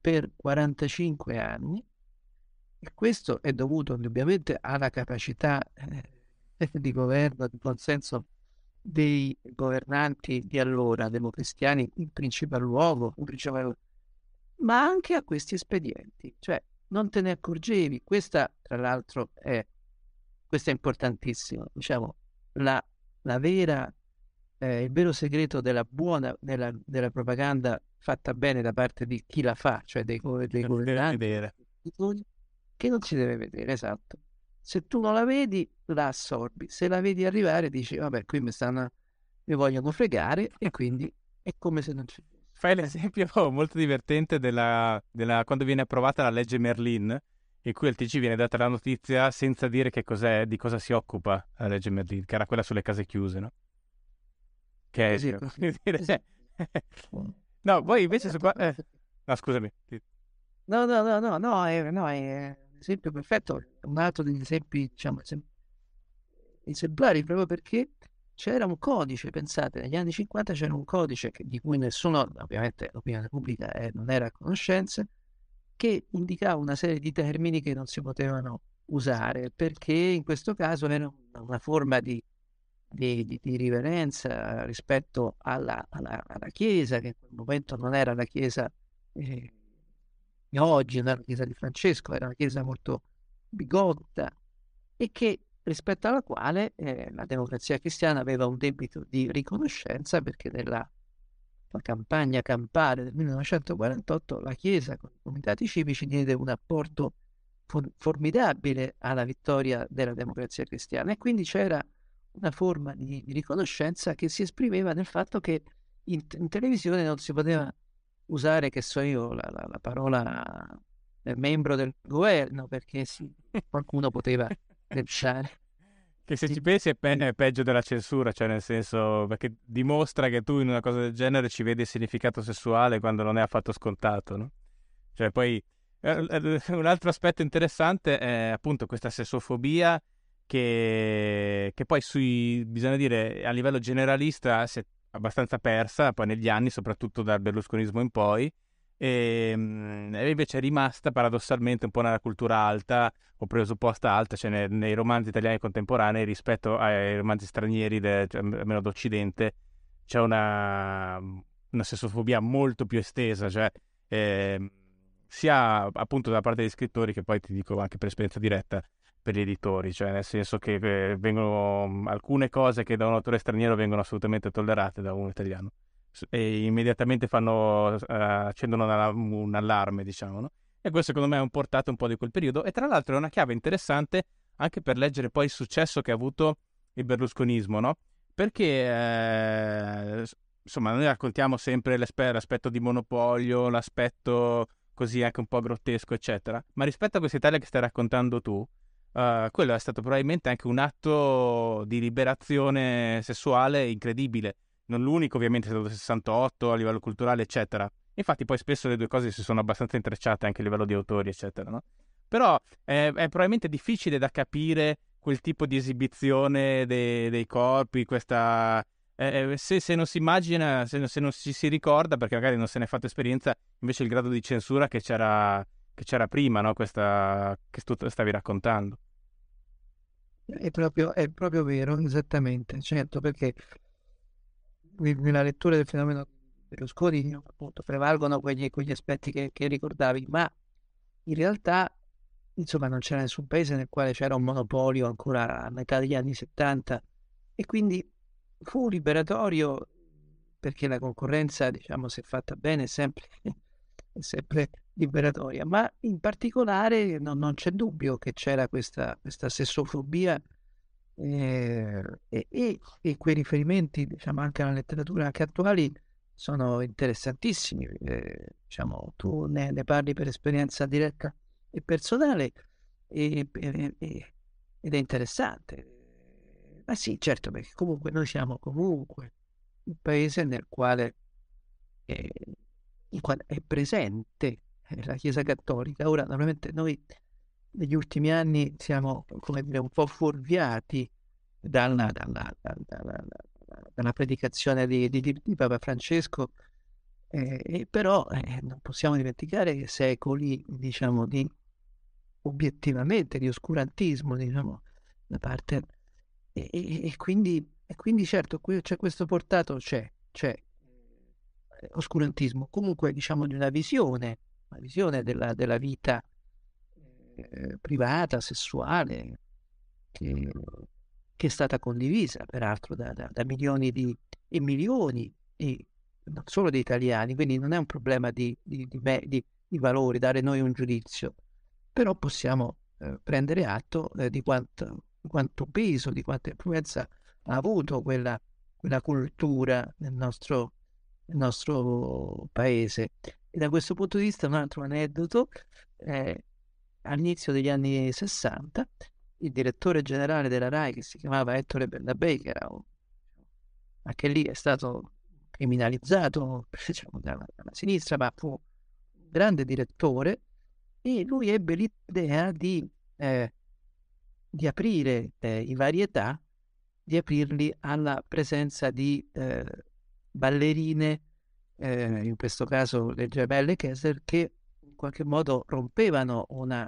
per 45 anni e questo è dovuto indubbiamente alla capacità eh, (laughs) di governo, di consenso dei governanti di allora, democristiani in principal luogo, in principal... ma anche a questi espedienti, cioè non te ne accorgevi. Questa, tra l'altro, è, questo è importantissimo. Diciamo, la, la vera, eh, il vero segreto della buona, della, della, propaganda fatta bene da parte di chi la fa, cioè dei, dei governanti, che non si deve vedere, esatto. Se tu non la vedi, la assorbi. Se la vedi arrivare, dici, vabbè, qui mi stanno, mi vogliono fregare e quindi è come se non ci fosse fai l'esempio (laughs) molto divertente della, della, quando viene approvata la legge Merlin, in cui al TG viene data la notizia senza dire che cos'è, di cosa si occupa la legge Merlin, che era quella sulle case chiuse, no? Che è... Sì, (laughs) (laughs) no, poi invece su qua... Eh. No, scusami. No, no, no, no, no, è, no, è un esempio perfetto, un altro degli esempi, diciamo, esemplari proprio perché c'era un codice, pensate, negli anni 50 c'era un codice che, di cui nessuno, ovviamente l'opinione pubblica eh, non era a conoscenza, che indicava una serie di termini che non si potevano usare, perché in questo caso era una forma di, di, di, di riverenza rispetto alla, alla, alla, Chiesa, che in quel momento non era la Chiesa eh, oggi, non era la Chiesa di Francesco, era una Chiesa molto bigotta e che rispetto alla quale eh, la democrazia cristiana aveva un debito di riconoscenza perché nella campagna campale del 1948 la Chiesa con i comitati civici diede un apporto for- formidabile alla vittoria della democrazia cristiana e quindi c'era una forma di, riconoscenza che si esprimeva nel fatto che in, in, televisione non si poteva usare, che so io, la, la, la parola membro del governo perché sì, qualcuno poteva. Che se ci pensi è, pe- è, peggio della censura, cioè nel senso perché dimostra che tu in una cosa del genere ci vedi il significato sessuale quando non è affatto scontato, no? Cioè poi eh, (laughs) un altro aspetto interessante è appunto questa sessofobia che, che poi sui, bisogna dire a livello generalista si è abbastanza persa poi negli anni, soprattutto dal berlusconismo in poi, e, invece è rimasta paradossalmente un po' nella cultura alta o presupposta alta, cioè nei, nei romanzi italiani contemporanei rispetto ai romanzi stranieri, de, cioè, almeno d'Occidente, c'è una, una sessofobia molto più estesa, cioè eh, sia appunto da parte degli scrittori che poi ti dico anche per esperienza diretta per gli editori, cioè nel senso che eh, vengono alcune cose che da un autore straniero vengono assolutamente tollerate da un italiano e immediatamente fanno, uh, accendono una, un allarme, diciamo, no? E questo secondo me è un portato un po' di quel periodo e tra l'altro è una chiave interessante anche per leggere poi il successo che ha avuto il berlusconismo, no? Perché eh, insomma noi raccontiamo sempre l'aspetto di monopolio, l'aspetto così anche un po' grottesco, eccetera, ma rispetto a questa Italia che stai raccontando tu, uh, quello è stato probabilmente anche un atto di liberazione sessuale incredibile. Non l'unico, ovviamente, è stato il 68 a livello culturale, eccetera. Infatti, poi spesso le due cose si sono abbastanza intrecciate anche a livello di autori, eccetera, no? Però è, è probabilmente difficile da capire quel tipo di esibizione dei, dei corpi, questa eh, se, se, non si immagina, se, se, non ci si ricorda, perché magari non se ne è fatto esperienza, invece il grado di censura che c'era che c'era prima, no? Questa che tu stavi raccontando. È proprio, è proprio vero, esattamente, certo, perché nella lettura del fenomeno Berlusconi appunto prevalgono quegli, quegli aspetti che, che, ricordavi, ma in realtà insomma non c'era nessun paese nel quale c'era un monopolio ancora a metà degli anni 70 e quindi fu liberatorio perché la concorrenza, diciamo, se fatta bene è sempre, (laughs) è sempre liberatoria, ma in particolare non, non c'è dubbio che c'era questa, questa sessofobia e, e, e, quei riferimenti, diciamo, anche alla letteratura anche attuali sono interessantissimi. Eh, diciamo, tu ne, ne, parli per esperienza diretta e personale e, ed è interessante. Ma sì, certo, perché comunque noi siamo comunque un paese nel quale, eh, in quale è presente la Chiesa Cattolica. Ora, naturalmente, noi negli ultimi anni siamo, come dire, un po' fuorviati dalla, dalla, dalla, dalla predicazione di, di, di, Papa Francesco, eh, però eh, non possiamo dimenticare che secoli, diciamo, di obiettivamente di oscurantismo, diciamo, da parte... E, e, e, quindi, e quindi, certo, qui c'è questo portato, c'è, c'è eh, oscurantismo, comunque, diciamo, di una visione una visione della, della vita eh, privata, sessuale, che, che, è stata condivisa peraltro da, da, da, milioni di, e milioni, e non solo di italiani, quindi non è un problema di, di, di, valori, dare noi un giudizio, però possiamo eh, prendere atto eh, di quanto, quanto, peso, di quanta influenza ha avuto quella, quella cultura nel nostro, nel nostro paese. E da questo punto di vista un altro aneddoto, eh, all'inizio degli anni 60, il direttore generale della RAI, che si chiamava Ettore Bernabé, che era un... anche lì è stato criminalizzato (laughs) diciamo, dalla, dalla sinistra, ma fu un grande direttore, e lui ebbe l'idea di, eh, di aprire eh, i varietà, di aprirli alla presenza di eh, ballerine eh, in questo caso le gemelle Kessler, che qualche modo rompevano una,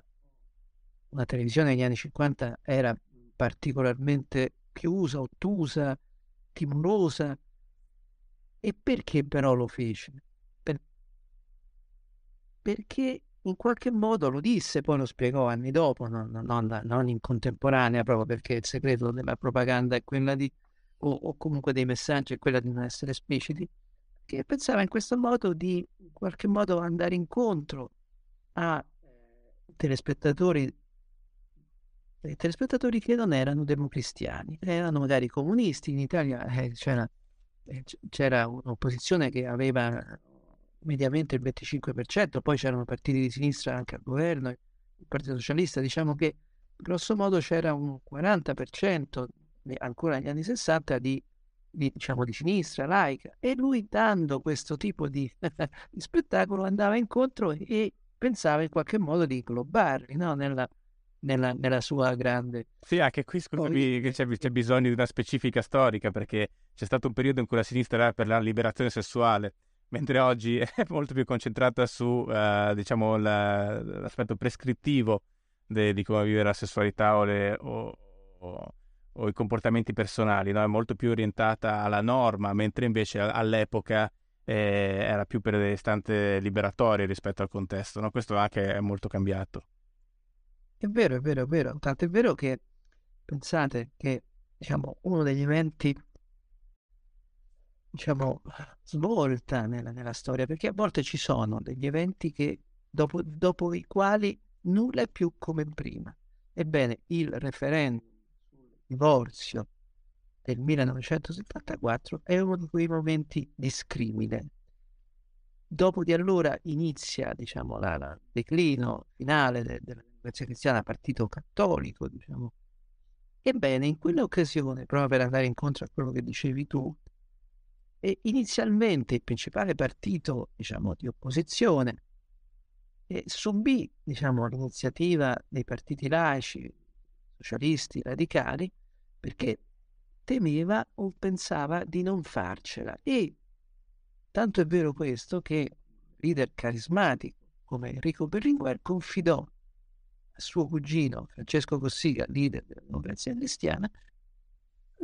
una televisione negli anni 50 era particolarmente chiusa, ottusa, timorosa. E perché però lo fece? Per... Perché in qualche modo lo disse, poi lo spiegò anni dopo, non, non, non in contemporanea, proprio perché il segreto della propaganda è quella di, o, o comunque dei messaggi è quella di non essere espliciti che pensava in questo modo di in qualche modo andare incontro a telespettatori, telespettatori che non erano democristiani, erano magari comunisti. In Italia eh, c'era, eh, c'era un'opposizione che aveva mediamente il 25%, poi c'erano partiti di sinistra anche al governo, il Partito Socialista, diciamo che grosso modo c'era un 40% ancora negli anni 60 di di, diciamo, di sinistra, laica, e lui dando questo tipo di, (laughs) di spettacolo andava incontro e pensava in qualche modo di inglobarli no? nella, nella, nella, sua grande... Sì, anche qui scusami che c'è, c'è, bisogno di una specifica storica perché c'è stato un periodo in cui la sinistra era per la liberazione sessuale, mentre oggi (laughs) è molto più concentrata su, uh, diciamo, la, l'aspetto prescrittivo de, di come vivere la sessualità o, le, o, o o i comportamenti personali, no? è molto più orientata alla norma, mentre invece all'epoca era più per le istanze liberatorie rispetto al contesto, no? Questo anche è molto cambiato. È vero, è vero, è vero. Tanto è vero che pensate che diciamo, uno degli eventi diciamo, svolta nella, nella, storia, perché a volte ci sono degli eventi che dopo, dopo i quali nulla è più come prima. Ebbene, il referendum sul divorzio del 1974 è uno di quei momenti di scrimine. Dopo di allora inizia, diciamo, la, la declino finale de, della democrazia cristiana, partito cattolico, diciamo. Ebbene, in quell'occasione, proprio per andare incontro a quello che dicevi tu, e inizialmente il principale partito, diciamo, di opposizione e subì, diciamo, l'iniziativa dei partiti laici, socialisti, radicali, perché temeva o pensava di non farcela. E tanto è vero questo che leader carismatico come Enrico Berlinguer confidò a suo cugino Francesco Cossiga, leader della democrazia cristiana,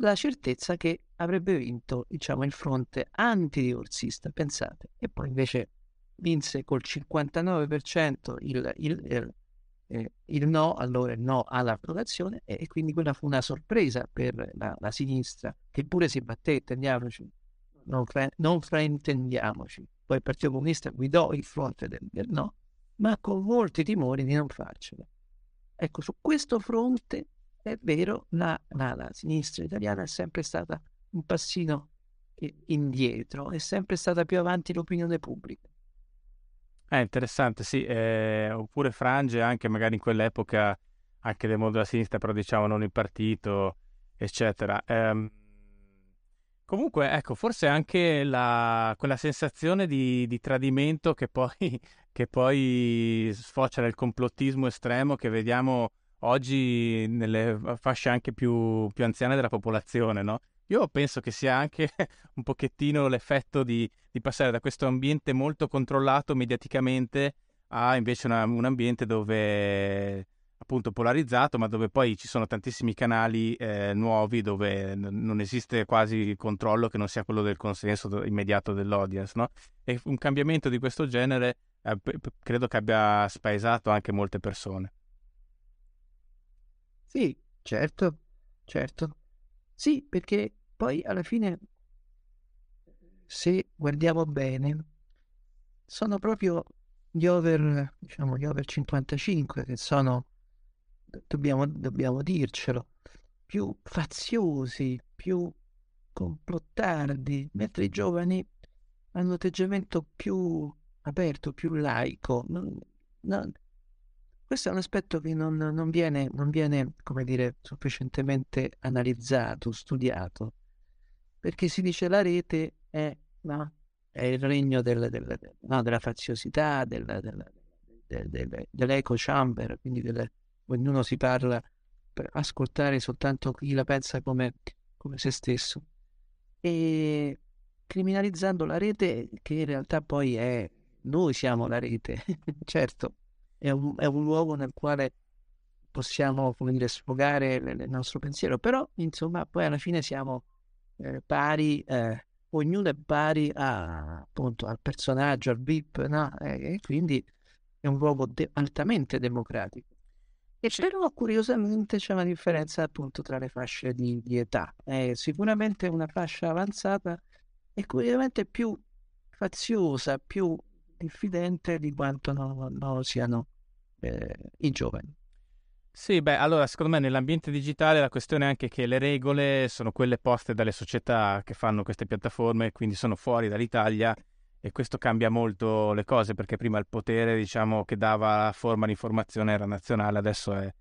la certezza che avrebbe vinto diciamo, il fronte antidivorzista, pensate, e poi invece vinse col 59% il, il, il, eh, il no, allora il no all'approvazione, e, e, quindi quella fu una sorpresa per la, la sinistra, che pure si batté, intendiamoci, non, fra, non fraintendiamoci. Poi il Partito Comunista guidò il fronte del, del no, ma con molti timori di non farcela. Ecco, su questo fronte è vero, la, la, la sinistra italiana è sempre stata un passino indietro, è sempre stata più avanti l'opinione pubblica. È interessante, sì, eh, oppure frange anche magari in quell'epoca anche del mondo della sinistra, però diciamo non il partito, eccetera. Eh, comunque, ecco, forse anche la, quella sensazione di, di tradimento che poi, (laughs) che poi sfocia nel complottismo estremo che vediamo oggi nelle fasce anche più, più anziane della popolazione, no? Io penso che sia anche (laughs) un pochettino l'effetto di, di passare da questo ambiente molto controllato mediaticamente a invece una, un ambiente dove appunto polarizzato, ma dove poi ci sono tantissimi canali eh, nuovi dove n- non esiste quasi controllo che non sia quello del consenso immediato dell'audience, no? E un cambiamento di questo genere eh, p- credo che abbia spaesato anche molte persone. Sì, certo, certo. Sì, perché poi alla fine, se guardiamo bene, sono proprio gli over, diciamo, gli over 55 che sono, dobbiamo, dobbiamo dircelo, più faziosi, più complottardi, mentre i giovani hanno un atteggiamento più aperto, più laico. Non, non, questo è un aspetto che non, non, viene, non viene, come dire, sufficientemente analizzato, studiato, perché si dice la rete è, no, è il regno del, del, no, della faziosità, del, del, dell'echo chamber, quindi ognuno si parla per ascoltare soltanto chi la pensa come, come se stesso. E criminalizzando la rete, che in realtà poi è noi siamo la rete, (laughs) certo è un, è un luogo nel quale possiamo, come dire, sfogare il, nostro pensiero, però insomma poi alla fine siamo eh, pari, eh, ognuno è pari a, appunto, al personaggio, al VIP, no? e, e quindi è un luogo de- altamente democratico. E però curiosamente c'è una differenza appunto tra le fasce di, di età. È sicuramente una fascia avanzata e curiosamente più faziosa, più diffidente di quanto non, non siano eh, i giovani. Sì, beh, allora secondo me nell'ambiente digitale la questione è anche che le regole sono quelle poste dalle società che fanno queste piattaforme, quindi sono fuori dall'Italia e questo cambia molto le cose perché prima il potere, diciamo, che dava forma di informazione era nazionale, adesso è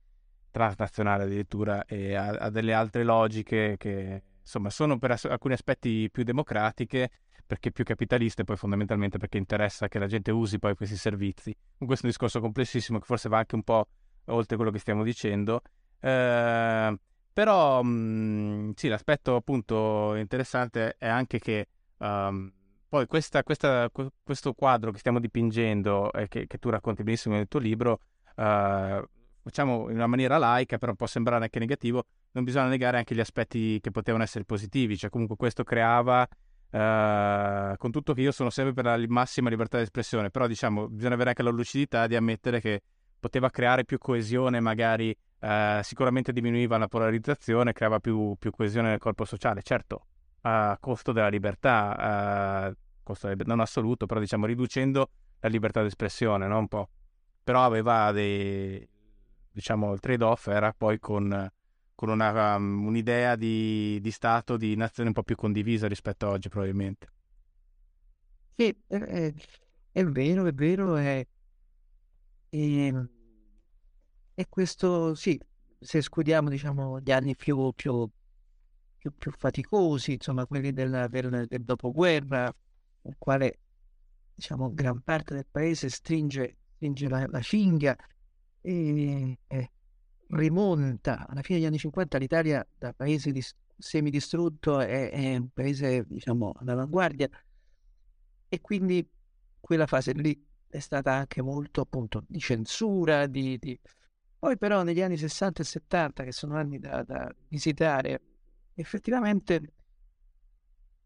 transnazionale addirittura e ha, ha delle altre logiche che insomma sono per alcuni aspetti più democratiche perché più capitalista e poi fondamentalmente perché interessa che la gente usi poi questi servizi. Questo è un discorso complessissimo che forse va anche un po' oltre quello che stiamo dicendo. Eh, però mh, mm, sì, l'aspetto appunto interessante è anche che um, poi questa, questa, questo quadro che stiamo dipingendo e che, che, tu racconti benissimo nel tuo libro, uh, facciamo in una maniera laica, però può sembrare anche negativo, non bisogna negare anche gli aspetti che potevano essere positivi, cioè comunque questo creava Uh, con tutto che io sono sempre per la massima libertà di espressione, però diciamo bisogna avere anche la lucidità di ammettere che poteva creare più coesione, magari uh, sicuramente diminuiva la polarizzazione, creava più, più, coesione nel corpo sociale, certo a costo della libertà, uh, costo non assoluto, però diciamo riducendo la libertà di espressione, no? un po'. Però aveva dei, diciamo, il trade-off era poi con con una, um, un'idea di, di, Stato, di nazione un po' più condivisa rispetto a oggi probabilmente. Sì, è, è vero, è vero, è, è, è, questo, sì, se escludiamo diciamo, gli anni più, più, più, più faticosi, insomma quelli del, del, del dopoguerra, nel quale diciamo, gran parte del paese stringe, stringe la, la cinghia e, e rimonta. Alla fine degli anni 50 l'Italia da paese dis- semidistrutto è, è un paese diciamo all'avanguardia. E quindi quella fase lì è stata anche molto appunto di censura di, di... poi però negli anni 60 e 70 che sono anni da, da visitare effettivamente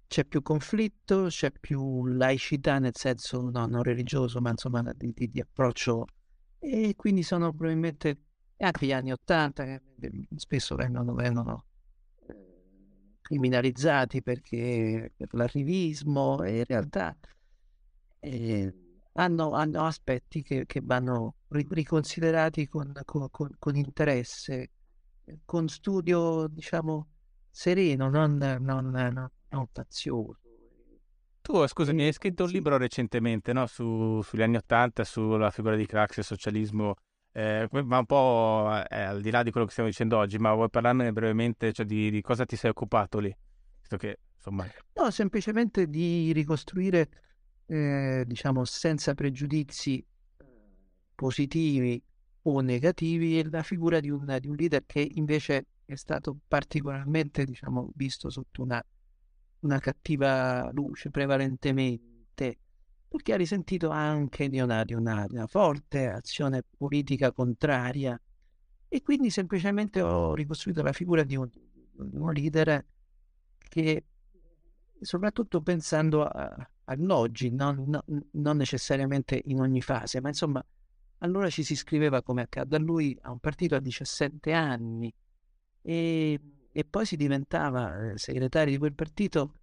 c'è più conflitto c'è più laicità nel senso no, non religioso ma insomma di, di, di approccio e quindi sono probabilmente anche gli anni Ottanta che spesso vengono, vengono eh, criminalizzati perché per l'arrivismo e in realtà eh, hanno, hanno, aspetti che, che vanno riconsiderati con, con, con, con, interesse, con studio diciamo sereno, non, non, non, non fazioso. Tu, scusami, hai scritto un libro recentemente no? Su, sugli anni Ottanta, sulla figura di Craxi e socialismo eh, ma un po' eh, al di là di quello che stiamo dicendo oggi, ma vuoi parlarne brevemente, cioè di, di cosa ti sei occupato lì? Visto che, insomma... No, semplicemente di ricostruire, eh, diciamo, senza pregiudizi positivi o negativi, la figura di un, di un leader che invece è stato particolarmente, diciamo, visto sotto una, una cattiva luce, prevalentemente perché ha risentito anche di una, di una, di una forte azione politica contraria e quindi semplicemente ho ricostruito la figura di un, di un leader che, soprattutto pensando all'oggi, non, non, non, necessariamente in ogni fase, ma insomma, allora ci si iscriveva come accade a lui a un partito a 17 anni. E, e poi si diventava eh, segretario di quel partito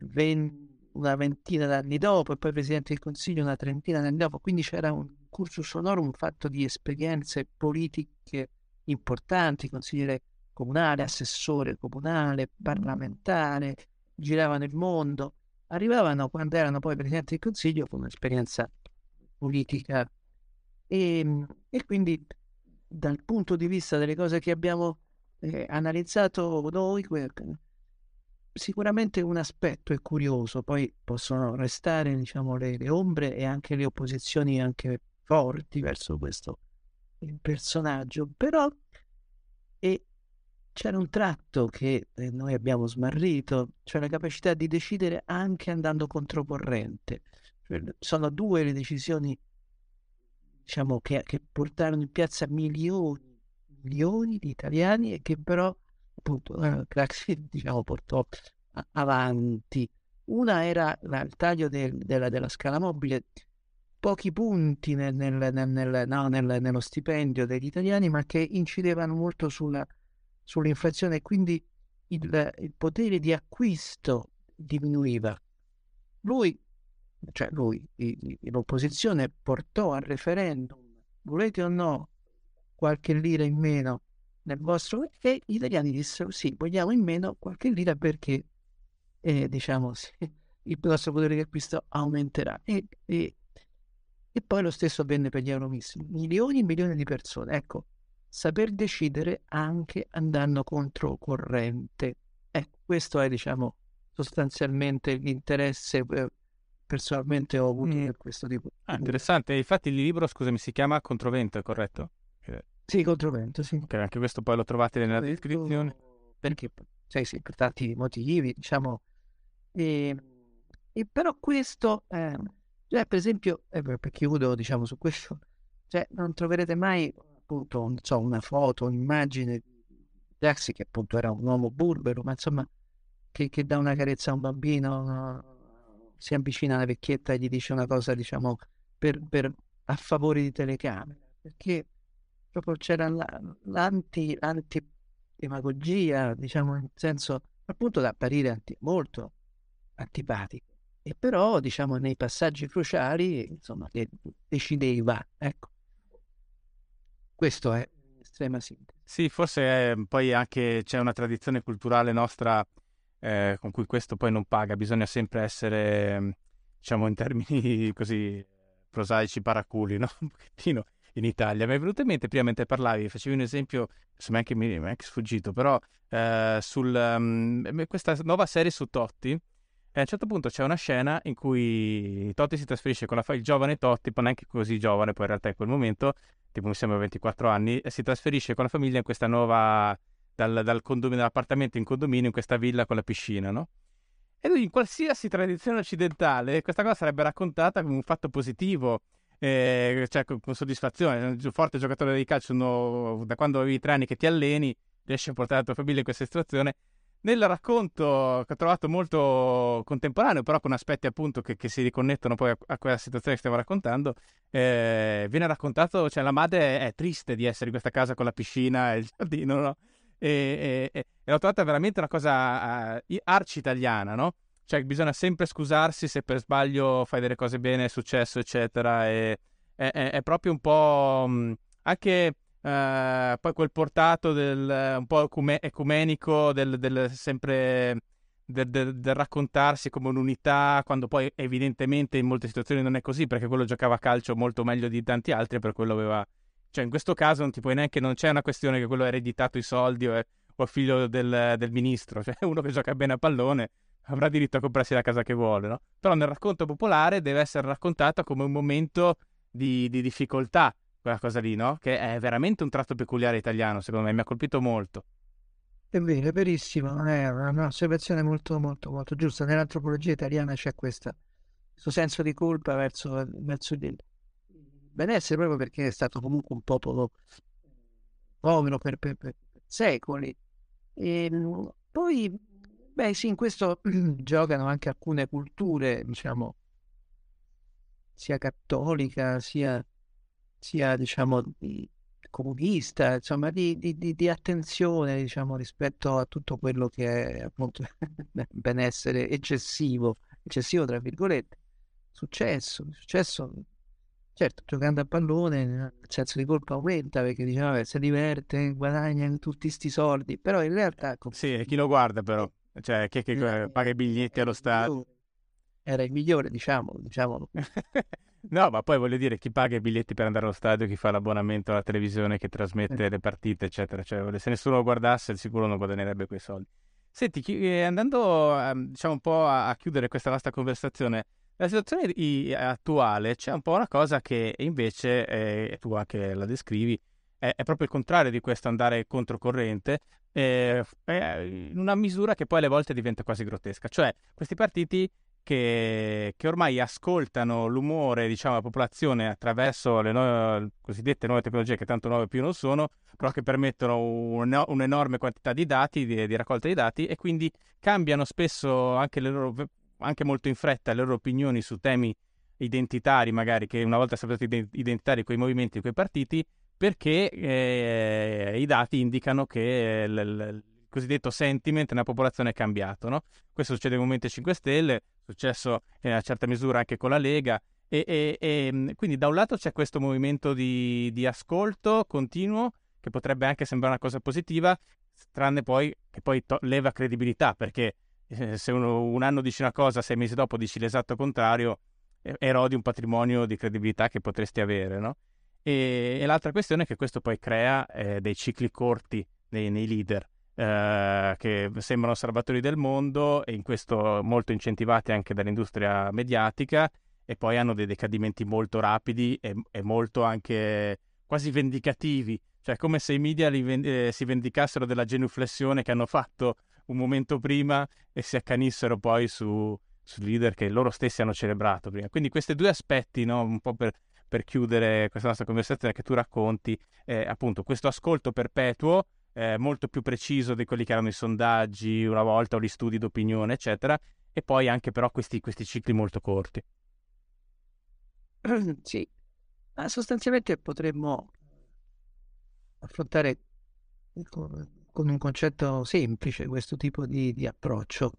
20 una ventina d'anni dopo e poi Presidente del Consiglio una trentina d'anni dopo, quindi c'era un cursus honorum fatto di esperienze politiche importanti, consigliere comunale, assessore comunale, parlamentare, giravano il mondo, arrivavano quando erano poi Presidente del Consiglio con un'esperienza politica. E, ehm, e quindi dal punto di vista delle cose che abbiamo eh, analizzato noi, sicuramente un aspetto è curioso, poi possono restare diciamo, le, le, ombre e anche le opposizioni anche forti verso questo personaggio, però e c'era un tratto che eh, noi abbiamo smarrito, cioè la capacità di decidere anche andando controcorrente. Cioè, sono due le decisioni diciamo, che, che portarono in piazza milioni, milioni di italiani e che però appunto (laughs) Craxi diciamo, portò avanti. Una era il taglio del, della, della, scala mobile, pochi punti nel, nel, no, nello stipendio degli italiani, ma che incidevano molto sulla, sull'inflazione e quindi il, il potere di acquisto diminuiva. Lui, cioè lui, l'opposizione portò al referendum, volete o no, qualche lira in meno nel vostro... E gli italiani dissero sì, vogliamo in meno qualche lira perché, eh, diciamo, sì, (laughs) il nostro potere di acquisto aumenterà. E, e, e poi lo stesso avvenne per gli euromissili. Milioni e milioni di persone. Ecco, saper decidere anche andando controcorrente. Ecco, questo è, diciamo, sostanzialmente l'interesse eh, personalmente ho avuto mm. per questo tipo. Ah, interessante. Infatti il libro, scusami, si chiama Controvento, è Sì, Controvento, sì. Okay, anche questo poi lo trovate nella descrizione. Perché, sì, sì, per tanti motivi, diciamo. E, ehm, e però questo, eh, cioè, per esempio, eh, per chiudo, diciamo, su questo, cioè, non troverete mai, appunto, non so, una foto, un'immagine di Jaxi, che appunto era un uomo burbero, ma insomma, che, che dà una carezza a un bambino, no? si avvicina alla vecchietta e gli dice una cosa, diciamo, per, per, a favore di telecamera, perché proprio c'era l'anti, demagogia, diciamo, nel senso appunto da apparire anti, molto antipatico. E però, diciamo, nei passaggi cruciali, insomma, che decideva, ecco. Questo è estrema sintesi. Sì, forse eh, poi anche c'è una tradizione culturale nostra eh, con cui questo poi non paga, bisogna sempre essere, diciamo, in termini (laughs) così prosaici paraculi, no? Un pochettino in Italia. Mi è venuto in mente prima mentre parlavi, facevi un esempio, insomma anche mi, è anche sfuggito, però eh, sul, um, questa nuova serie su Totti, e a un certo punto c'è una scena in cui Totti si trasferisce con la il giovane Totti, poi neanche così giovane, poi in realtà in quel momento, tipo mi sembra 24 anni, si trasferisce con la famiglia in questa nuova, dal, dal condominio, dall'appartamento in condominio, in questa villa con la piscina, no? E lui in qualsiasi tradizione occidentale questa cosa sarebbe raccontata come un fatto positivo, eh, cioè con, con soddisfazione. Un forte giocatore di calcio, no, da quando avevi tre anni che ti alleni, riesci a portare la tua famiglia in questa situazione. Nel racconto che ho trovato molto contemporaneo, però con aspetti appunto che, che si riconnettono poi a, a, quella situazione che stiamo raccontando, eh, viene raccontato, cioè la madre è triste di essere in questa casa con la piscina e il giardino, no? E, e, e l'ho trovata veramente una cosa uh, arci italiana, no? Cioè bisogna sempre scusarsi se per sbaglio fai delle cose bene, è successo, eccetera. E, è, è, è proprio un po' anche uh, poi quel portato del, un po' ecumenico del, del sempre del, del, del, raccontarsi come un'unità, quando poi evidentemente in molte situazioni non è così, perché quello giocava a calcio molto meglio di tanti altri, per quello aveva cioè, in questo caso non ti puoi neanche, non c'è una questione che quello ha ereditato i soldi o è, o è figlio del, del, ministro. (laughs) Cioè, uno che gioca bene a pallone avrà diritto a comprarsi la casa che vuole, no? Però nel racconto popolare deve essere raccontata come un momento di, di difficoltà, quella cosa lì, no? Che è veramente un tratto peculiare italiano, secondo me, mi ha colpito molto. È verissimo, è un'osservazione molto, molto, molto giusta. Nell'antropologia italiana c'è questa, questo senso di colpa verso, verso il, benessere proprio perché è stato comunque un popolo povero per, per, per secoli. E ehm, poi, beh sì, in questo (clears throat) giocano anche alcune culture, diciamo, sia cattolica, sia, sia diciamo, di, comunista, insomma, di, di, di, di, attenzione, diciamo, rispetto a tutto quello che è appunto (laughs) benessere eccessivo, eccessivo tra virgolette, successo, successo Certo, giocando a pallone il senso di colpa aumenta perché diciamo si diverte, guadagna tutti questi soldi, però in realtà... Sì, chi lo guarda però, cioè chi, chi eh, paga i biglietti allo stadio. Era il migliore, diciamo, diciamolo. (laughs) no, ma poi voglio dire, chi paga i biglietti per andare allo stadio, chi fa l'abbonamento alla televisione che trasmette eh. le partite, eccetera, cioè se nessuno lo guardasse sicuro non guadagnerebbe quei soldi. Senti, eh, andando ehm, diciamo un po' a chiudere questa nostra conversazione, la situazione attuale c'è un po' una cosa che invece, eh, tu anche la descrivi, è, è, proprio il contrario di questo andare controcorrente, eh, in una misura che poi alle volte diventa quasi grottesca. Cioè, questi partiti che, che ormai ascoltano l'umore, diciamo, della popolazione attraverso le nuove, cosiddette nuove tecnologie, che tanto nuove più non sono, però che permettono un, un'enorme quantità di dati, di, di raccolta di dati, e quindi cambiano spesso anche le loro anche molto in fretta le loro opinioni su temi identitari, magari che una volta sapete identitari quei movimenti, quei partiti, perché eh, i dati indicano che il, il, cosiddetto sentiment nella popolazione è cambiato. No? Questo succede nel Movimento 5 Stelle, è successo in una certa misura anche con la Lega. E, e, e quindi da un lato c'è questo movimento di, di ascolto continuo che potrebbe anche sembrare una cosa positiva, tranne poi che poi to- leva credibilità perché eh, se uno, un anno dici una cosa, sei mesi dopo dici l'esatto contrario, erodi un patrimonio di credibilità che potresti avere, no? E, e l'altra questione è che questo poi crea eh, dei cicli corti nei, nei leader, eh, che sembrano salvatori del mondo e in questo molto incentivati anche dall'industria mediatica e poi hanno dei decadimenti molto rapidi e, e molto anche quasi vendicativi, cioè come se i media eh, si vendicassero della genuflessione che hanno fatto un momento prima e si accanissero poi su, su leader che loro stessi hanno celebrato prima. Quindi questi due aspetti, no? un po' per, per, chiudere questa nostra conversazione che tu racconti, eh, appunto questo ascolto perpetuo eh, molto più preciso di quelli che erano i sondaggi una volta o gli studi d'opinione, eccetera, e poi anche però questi, questi cicli molto corti. (clears throat) Sì, ma sostanzialmente potremmo affrontare con, un concetto semplice questo tipo di, di, approccio.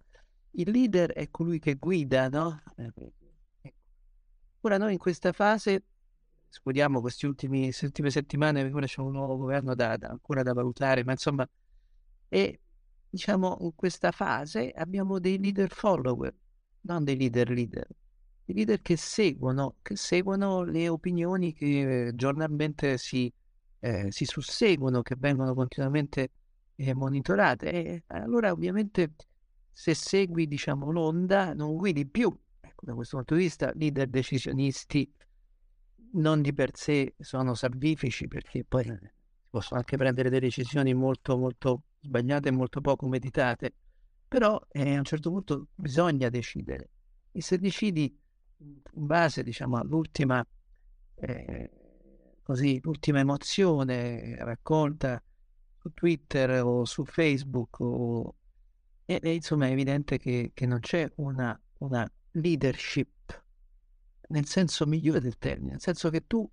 Il leader è colui che guida, no? Eh, ora noi in questa fase, escludiamo queste ultime settimane, ora c'è un nuovo governo da, da, ancora da valutare, ma insomma, e diciamo in questa fase abbiamo dei leader follower, non dei leader leader i leader che seguono, che seguono le opinioni che giornalmente si, eh, si susseguono, che vengono continuamente eh, monitorate. E allora ovviamente se segui diciamo, l'onda non guidi più. Ecco, da questo punto di vista, leader decisionisti non di per sé sono salvifici perché poi possono anche prendere delle decisioni molto molto sbagliate e molto poco meditate, però eh, a un certo punto bisogna decidere. E se decidi in base diciamo all'ultima eh, così l'ultima emozione raccolta su Twitter o su Facebook o, e, e insomma è evidente che, che non c'è una, una, leadership nel senso migliore del termine nel senso che tu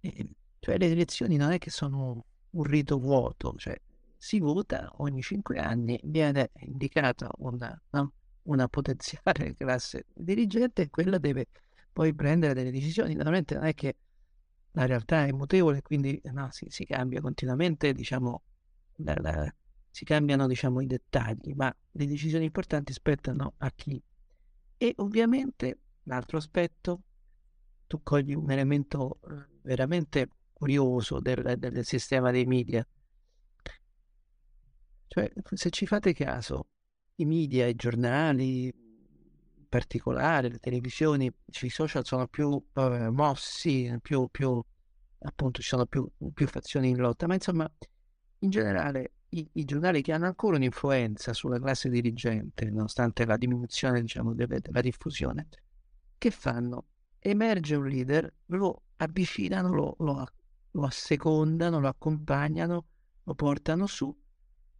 eh, cioè le elezioni non è che sono un rito vuoto cioè si vota ogni cinque anni viene indicata una, no? una potenziale (laughs) classe dirigente e quella deve poi prendere delle decisioni. Naturalmente non è che la realtà è mutevole, quindi no, si, si, cambia continuamente, diciamo, la, la, si cambiano diciamo, i dettagli, ma le decisioni importanti spettano a chi. E ovviamente l'altro aspetto, tu cogli un elemento eh, veramente curioso del, del sistema dei media. Cioè, se ci fate caso, i media, i giornali, in particolare le televisioni, sui social sono più eh, mossi, più, più, appunto ci sono più, più, fazioni in lotta, ma insomma in generale i, i, giornali che hanno ancora un'influenza sulla classe dirigente, nonostante la diminuzione diciamo, della diffusione, che fanno? Emerge un leader, lo avvicinano, lo, lo, lo assecondano, lo accompagnano, lo portano su,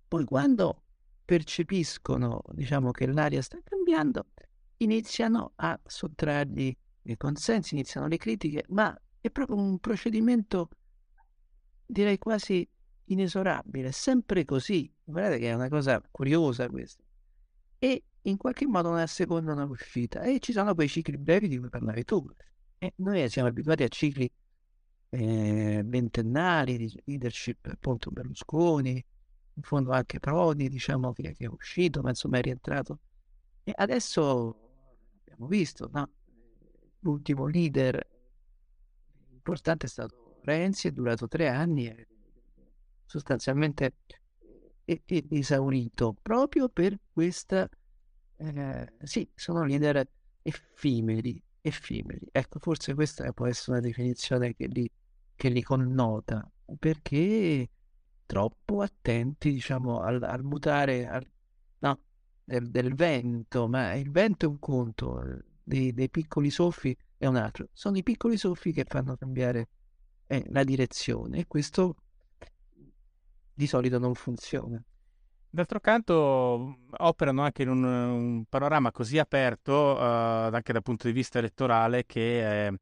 poi quando percepiscono diciamo, che l'aria sta cambiando, iniziano a sottrargli i consensi, iniziano le critiche, ma è proprio un procedimento, direi quasi inesorabile, sempre così. Guardate che è una cosa curiosa questa. E in qualche modo non assecondano l'uscita. E ci sono quei cicli brevi di cui parlavi tu. E noi siamo abituati a cicli eh, ventennali di leadership, appunto Berlusconi, in fondo anche Prodi, diciamo che, che, è uscito, ma insomma è rientrato. E adesso abbiamo visto, no? l'ultimo leader importante è stato Renzi, è durato tre anni, è sostanzialmente esaurito proprio per questa, eh, sì, sono leader effimeri, effimeri. Ecco, forse questa può essere una definizione che li, che li connota, perché troppo attenti, diciamo, al, al mutare al, no, del, del, vento, ma il vento è un conto, dei, dei, piccoli soffi è un altro. Sono i piccoli soffi che fanno cambiare eh, la direzione e questo di solito non funziona. D'altro canto operano anche in un, un panorama così aperto uh, anche dal punto di vista elettorale che eh,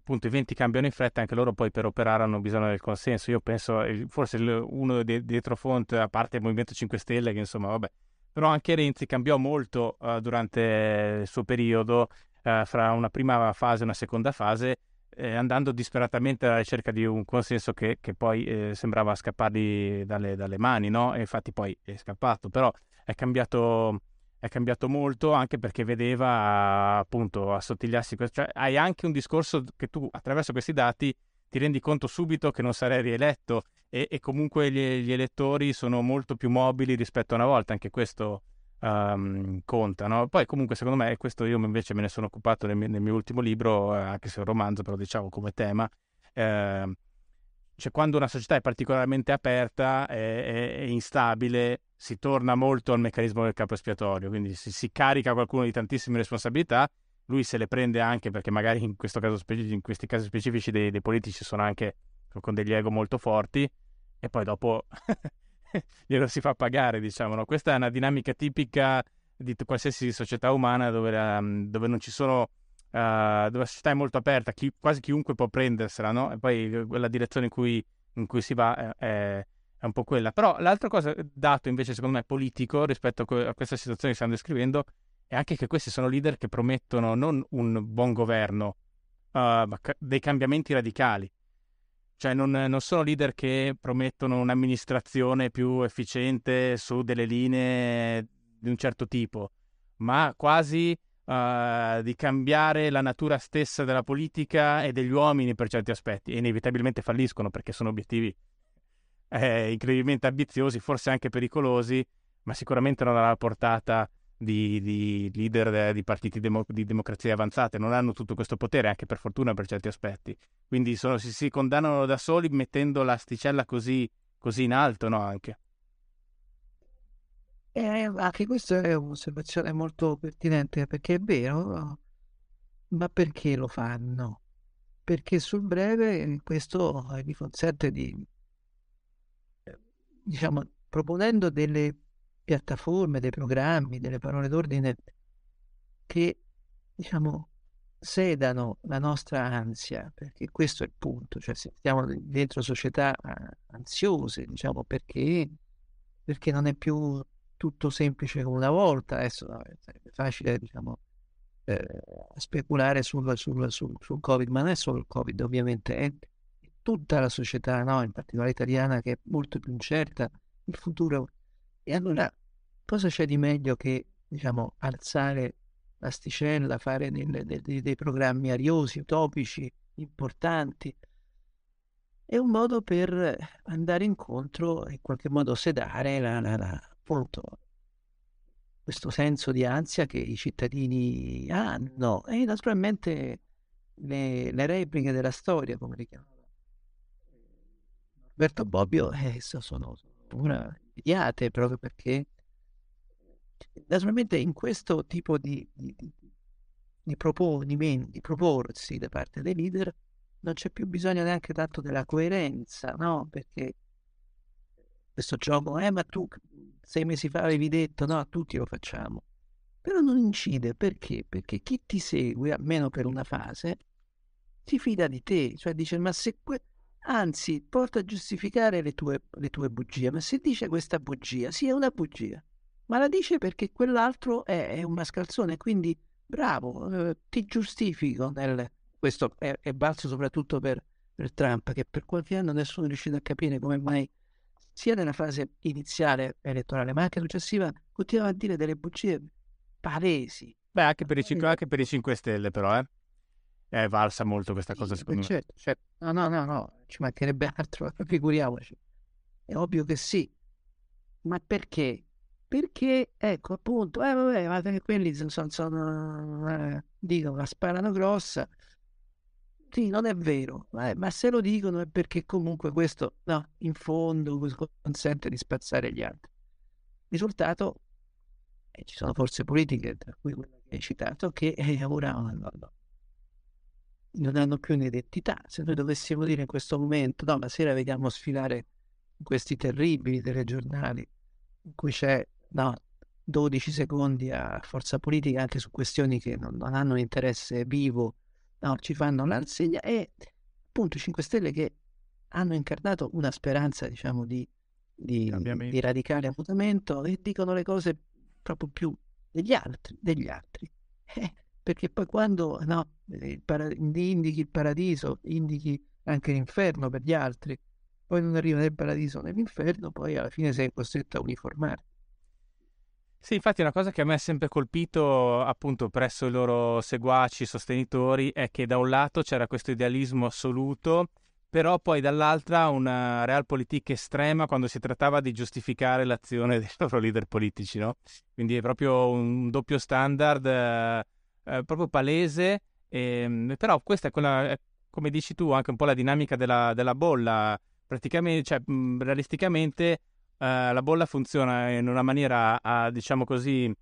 appunto i venti cambiano in fretta, anche loro poi per operare hanno bisogno del consenso. Io penso, forse uno dietro fonte, a parte il Movimento 5 Stelle, che insomma, vabbè, però anche Renzi cambiò molto uh, durante il suo periodo, uh, fra una prima fase e una seconda fase, eh, andando disperatamente alla ricerca di un consenso che, che poi eh, sembrava scappargli dalle, dalle mani, no? E infatti poi è scappato, però è cambiato è cambiato molto anche perché vedeva appunto assottigliarsi, cioè hai anche un discorso che tu attraverso questi dati ti rendi conto subito che non sarai rieletto. E, e comunque gli, gli, elettori sono molto più mobili rispetto a una volta, anche questo um, conta. No? Poi comunque secondo me, questo io invece me ne sono occupato nel mio, nel mio ultimo libro, eh, anche se è un romanzo, però diciamo come tema, eh, cioè quando una società è particolarmente aperta e, instabile, si torna molto al meccanismo del capo espiatorio, quindi si, si, carica qualcuno di tantissime responsabilità, lui se le prende anche perché magari in, caso, in questi casi specifici dei, dei, politici sono anche con degli ego molto forti e poi dopo (laughs) (laughs) glielo si fa pagare, diciamo. No? Questa è una dinamica tipica di qualsiasi società umana dove, um, dove non ci sono, uh, dove la società è molto aperta, chi, quasi chiunque può prendersela, no? E poi la direzione in cui, in cui si va è, è, un po' quella. Però l'altra cosa, dato invece secondo me politico rispetto a questa situazione che stiamo descrivendo, è anche che questi sono leader che promettono non un buon governo, uh, ma dei cambiamenti radicali. Cioè non, non, sono leader che promettono un'amministrazione più efficiente su delle linee di un certo tipo, ma quasi uh, di cambiare la natura stessa della politica e degli uomini per certi aspetti. E inevitabilmente falliscono perché sono obiettivi eh, incredibilmente ambiziosi, forse anche pericolosi, ma sicuramente non alla portata di, di leader di partiti demo, di democrazie avanzate, non hanno tutto questo potere, anche per fortuna per certi aspetti. Quindi sono, si, si, condannano da soli mettendo l'asticella così, così in alto, no? Anche. Eh, anche questa è un'osservazione molto pertinente perché è vero, ma perché lo fanno? Perché sul breve questo gli consente di, diciamo, proponendo delle piattaforme, dei programmi, delle parole d'ordine che, diciamo, sedano la nostra ansia, perché questo è il punto, cioè siamo dentro società eh, ansiose, diciamo, perché, perché non è più tutto semplice come una volta, adesso no, è facile, diciamo, eh, speculare sul, sul, sul, sul, Covid, ma non è solo il Covid, ovviamente, è tutta la società, no? in particolare italiana, che è molto più incerta, il futuro e allora cosa c'è di meglio che, diciamo, alzare l'asticella, fare delle, dei, dei programmi ariosi, utopici, importanti? È un modo per andare incontro, in qualche modo sedare la, la, la, appunto, questo senso di ansia che i cittadini hanno e naturalmente le, le repliche della storia, come le chiamava Roberto Bobbio, eh, sono, sono immediate proprio perché naturalmente in questo tipo di, di, di, proponimenti, di proporsi da parte dei leader non c'è più bisogno neanche tanto della coerenza, no? Perché questo gioco, eh, ma tu sei mesi fa avevi detto, no, tutti lo facciamo. Però non incide, perché? Perché chi ti segue, almeno per una fase, si fida di te, cioè dice, ma se... Que- anzi, porta a giustificare le tue, le tue bugie, ma se dice questa bugia, sì, è una bugia, ma la dice perché quell'altro è, è un mascalzone, quindi bravo, eh, ti giustifico. Nel... Questo è, è valso soprattutto per, per, Trump, che per qualche anno nessuno è riuscito a capire come mai, sia nella fase iniziale elettorale, ma anche successiva, continuava a dire delle bugie palesi. Beh, anche per, i, 5, anche per i 5 Stelle, però, eh. È valsa molto questa cosa, sì, secondo certo, me. Certo. No, no, no, no, ci mancherebbe (laughs) altro, figuriamoci. È ovvio che sì. Ma perché? Perché, ecco, appunto, eh, vabbè, ma quelli sono, sono eh, dicono, la sparano grossa. Sì, non è vero, eh, ma se lo dicono è perché comunque questo, no, in fondo consente di spazzare gli altri. Risultato, eh, ci sono forze politiche, tra cui quella che hai citato, che eh, ora no, no, non hanno più un'identità. Se noi dovessimo dire in questo momento, no, ma sera vediamo sfilare questi terribili telegiornali in cui c'è no, 12 secondi a forza politica anche su questioni che non, non hanno un interesse vivo, no, ci fanno l'ansegna e appunto i 5 Stelle che hanno incarnato una speranza, diciamo, di, di, di radicale mutamento e dicono le cose proprio più degli altri, degli altri. (laughs) Eh, perché poi quando no, il para- indichi il paradiso, indichi anche l'inferno per gli altri, poi non arriva nel paradiso né l'inferno, poi alla fine sei costretto a uniformare. Sì, infatti una cosa che a me ha sempre colpito appunto presso i loro seguaci, sostenitori, è che da un lato c'era questo idealismo assoluto, però poi dall'altra una realpolitik estrema quando si trattava di giustificare l'azione (laughs) dei loro leader politici, no? Quindi è proprio un doppio standard eh, eh, proprio palese, eh, però questa è quella, come dici tu, anche un po' la dinamica della, della bolla, praticamente, cioè, realisticamente Uh, la bolla funziona in una maniera, uh, diciamo così, uh,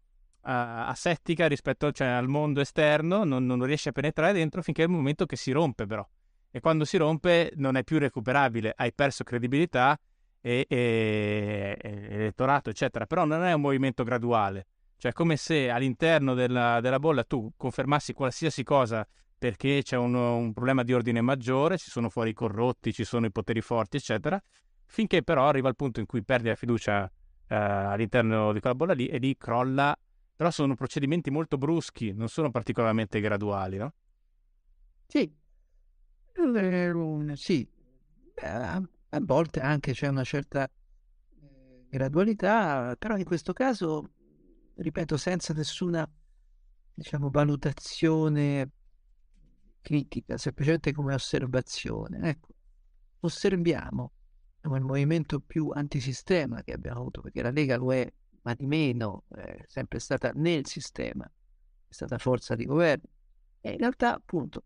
asettica rispetto cioè, al mondo esterno, non, non, riesce a penetrare dentro finché è il momento che si rompe però. E quando si rompe non è più recuperabile, hai perso credibilità e, e, e elettorato, eccetera, però non è un movimento graduale. Cioè, come se all'interno della, della bolla tu confermassi qualsiasi cosa perché c'è un, un, problema di ordine maggiore, ci sono fuori i corrotti, ci sono i poteri forti, eccetera, finché però arriva il punto in cui perdi la fiducia eh, all'interno di quella bolla lì e lì crolla. Però sono procedimenti molto bruschi, non sono particolarmente graduali, no? Sì, eh, sì. a volte anche c'è una certa eh, gradualità, però in questo caso, ripeto, senza nessuna, diciamo, valutazione critica, semplicemente come osservazione. Ecco, osserviamo come il movimento più antisistema che abbiamo avuto, perché la Lega lo è, ma di meno, è sempre stata nel sistema, è stata forza di governo. E in realtà, appunto,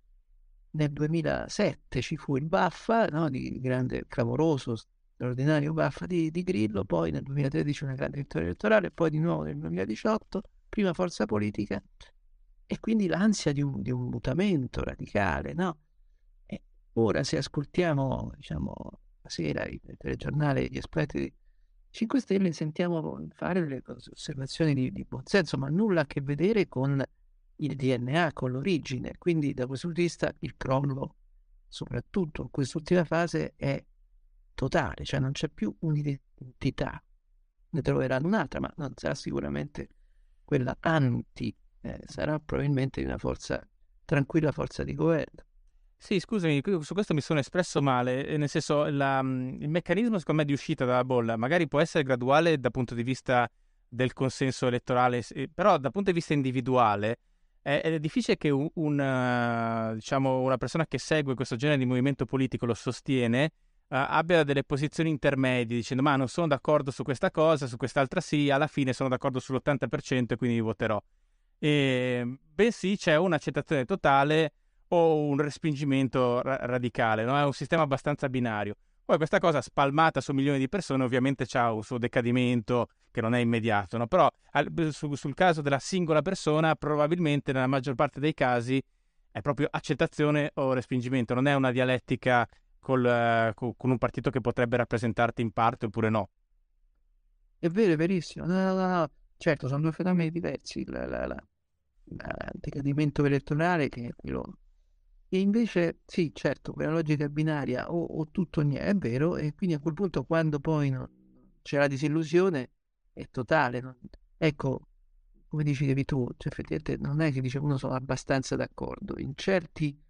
nel 2007 ci fu il Baffa, no, di grande, clamoroso, straordinario Baffa di, di, Grillo, poi nel 2013 una grande vittoria elettorale, poi di nuovo nel 2018, prima forza politica, e quindi l'ansia di un, di un mutamento radicale, no? E ora se ascoltiamo, diciamo, la sera il telegiornale, gli esponenti di 5 Stelle, sentiamo fare delle osservazioni di, di buonsenso, ma nulla a che vedere con il DNA, con l'origine. Quindi da questo punto di vista il crollo, soprattutto in quest'ultima fase, è totale, cioè non c'è più un'identità. Ne troveranno un'altra, ma non sarà sicuramente quella anti eh, sarà probabilmente una forza, tranquilla forza di governo. Sì, scusami, su questo mi sono espresso male, eh, nel senso la, mm, il meccanismo secondo me di uscita dalla bolla magari può essere graduale dal punto di vista del consenso elettorale, però dal punto di vista individuale è, è difficile che un, una, diciamo, una persona che segue questo genere di movimento politico lo sostiene abbia delle posizioni intermedie dicendo ma non sono d'accordo su questa cosa, su quest'altra sì, alla fine sono d'accordo sull'80% e quindi voterò e, bensì c'è un'accettazione totale o un respingimento ra- radicale, no? è un sistema abbastanza binario. Poi questa cosa spalmata su milioni di persone ovviamente ha un suo decadimento che non è immediato, no? però al, su, sul caso della singola persona probabilmente nella maggior parte dei casi è proprio accettazione o respingimento, non è una dialettica col, uh, con un partito che potrebbe rappresentarti in parte oppure no. È vero, è verissimo. No, no, no. Certo, sono due fenomeni diversi, la, la, la, il decadimento elettorale che è quello... E invece, sì, certo, quella logica binaria o, o tutto niente, è vero, e quindi a quel punto quando poi non, c'è la disillusione è totale. Non... Ecco, come dicevi tu, cioè, effettivamente non è che dice uno sono abbastanza d'accordo, in certi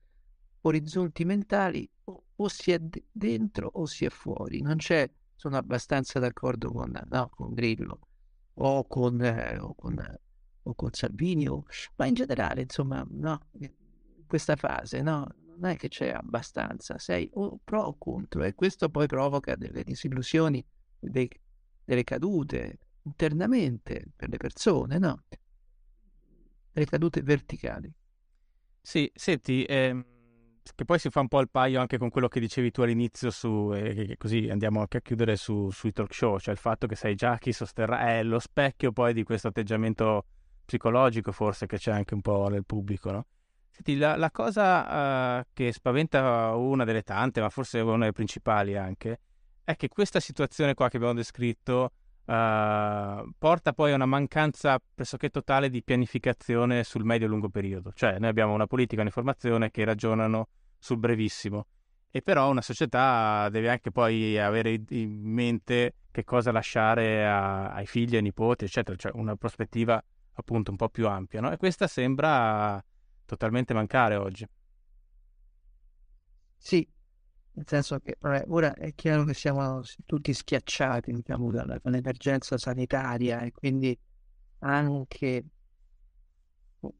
orizzonti mentali o, o si è d- dentro o si è fuori, non c'è sono abbastanza d'accordo con, no, con Grillo o con, eh, o con, o con Salvini, o, ma in generale, insomma, no, in questa fase, no, non è che c'è abbastanza, sei o pro o contro e questo poi provoca delle disillusioni, dei, delle cadute internamente per le persone, no? Delle cadute verticali. Sì, senti, ehm che poi si fa un po' il paio anche con quello che dicevi tu all'inizio su, e così andiamo anche a chiudere su, sui talk show, cioè il fatto che sai già chi sosterrà, è lo specchio poi di questo atteggiamento psicologico forse che c'è anche un po' nel pubblico, no? Senti, la, la cosa uh, che spaventa una delle tante, ma forse una delle principali anche, è che questa situazione qua che abbiamo descritto uh, porta poi a una mancanza pressoché totale di pianificazione sul medio e lungo periodo. Cioè, noi abbiamo una politica e un'informazione che ragionano sul brevissimo. E però una società deve anche poi avere in mente che cosa lasciare a, ai figli, ai nipoti, eccetera, cioè una prospettiva appunto un po' più ampia, no? E questa sembra totalmente mancare oggi. Sì, nel senso che vabbè, ora è chiaro che siamo tutti schiacciati diciamo, dall'emergenza sanitaria e quindi anche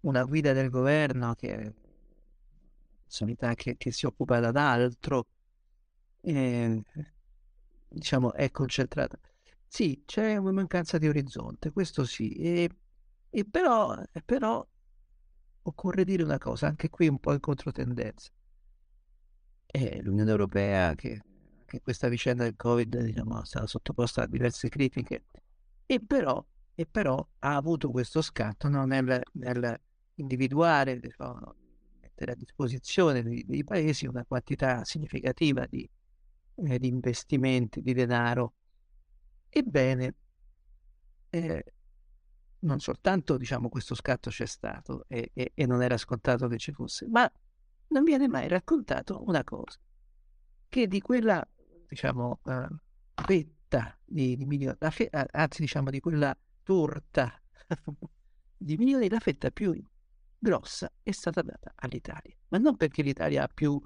una guida del governo che sanità che, che si occupa d'altro, eh, diciamo, è concentrata. Sì, c'è una mancanza di orizzonte, questo sì, e, e però, però occorre dire una cosa, anche qui un po' in controtendenza. È l'Unione Europea che, che questa vicenda del Covid diciamo, è stata sottoposta a diverse critiche, e però, e però ha avuto questo scatto no, nel, nel individuare diciamo, mettere a disposizione dei, dei paesi una quantità significativa di, eh, di investimenti di denaro. Ebbene, eh, non soltanto diciamo, questo scatto c'è stato e, e, e, non era scontato che ci fosse, ma non viene mai raccontato una cosa, che di quella diciamo, uh, fetta di, di milioni, fe- anzi diciamo di quella torta (laughs) di milioni, la fetta più grossa è stata data all'Italia, ma non perché l'Italia ha più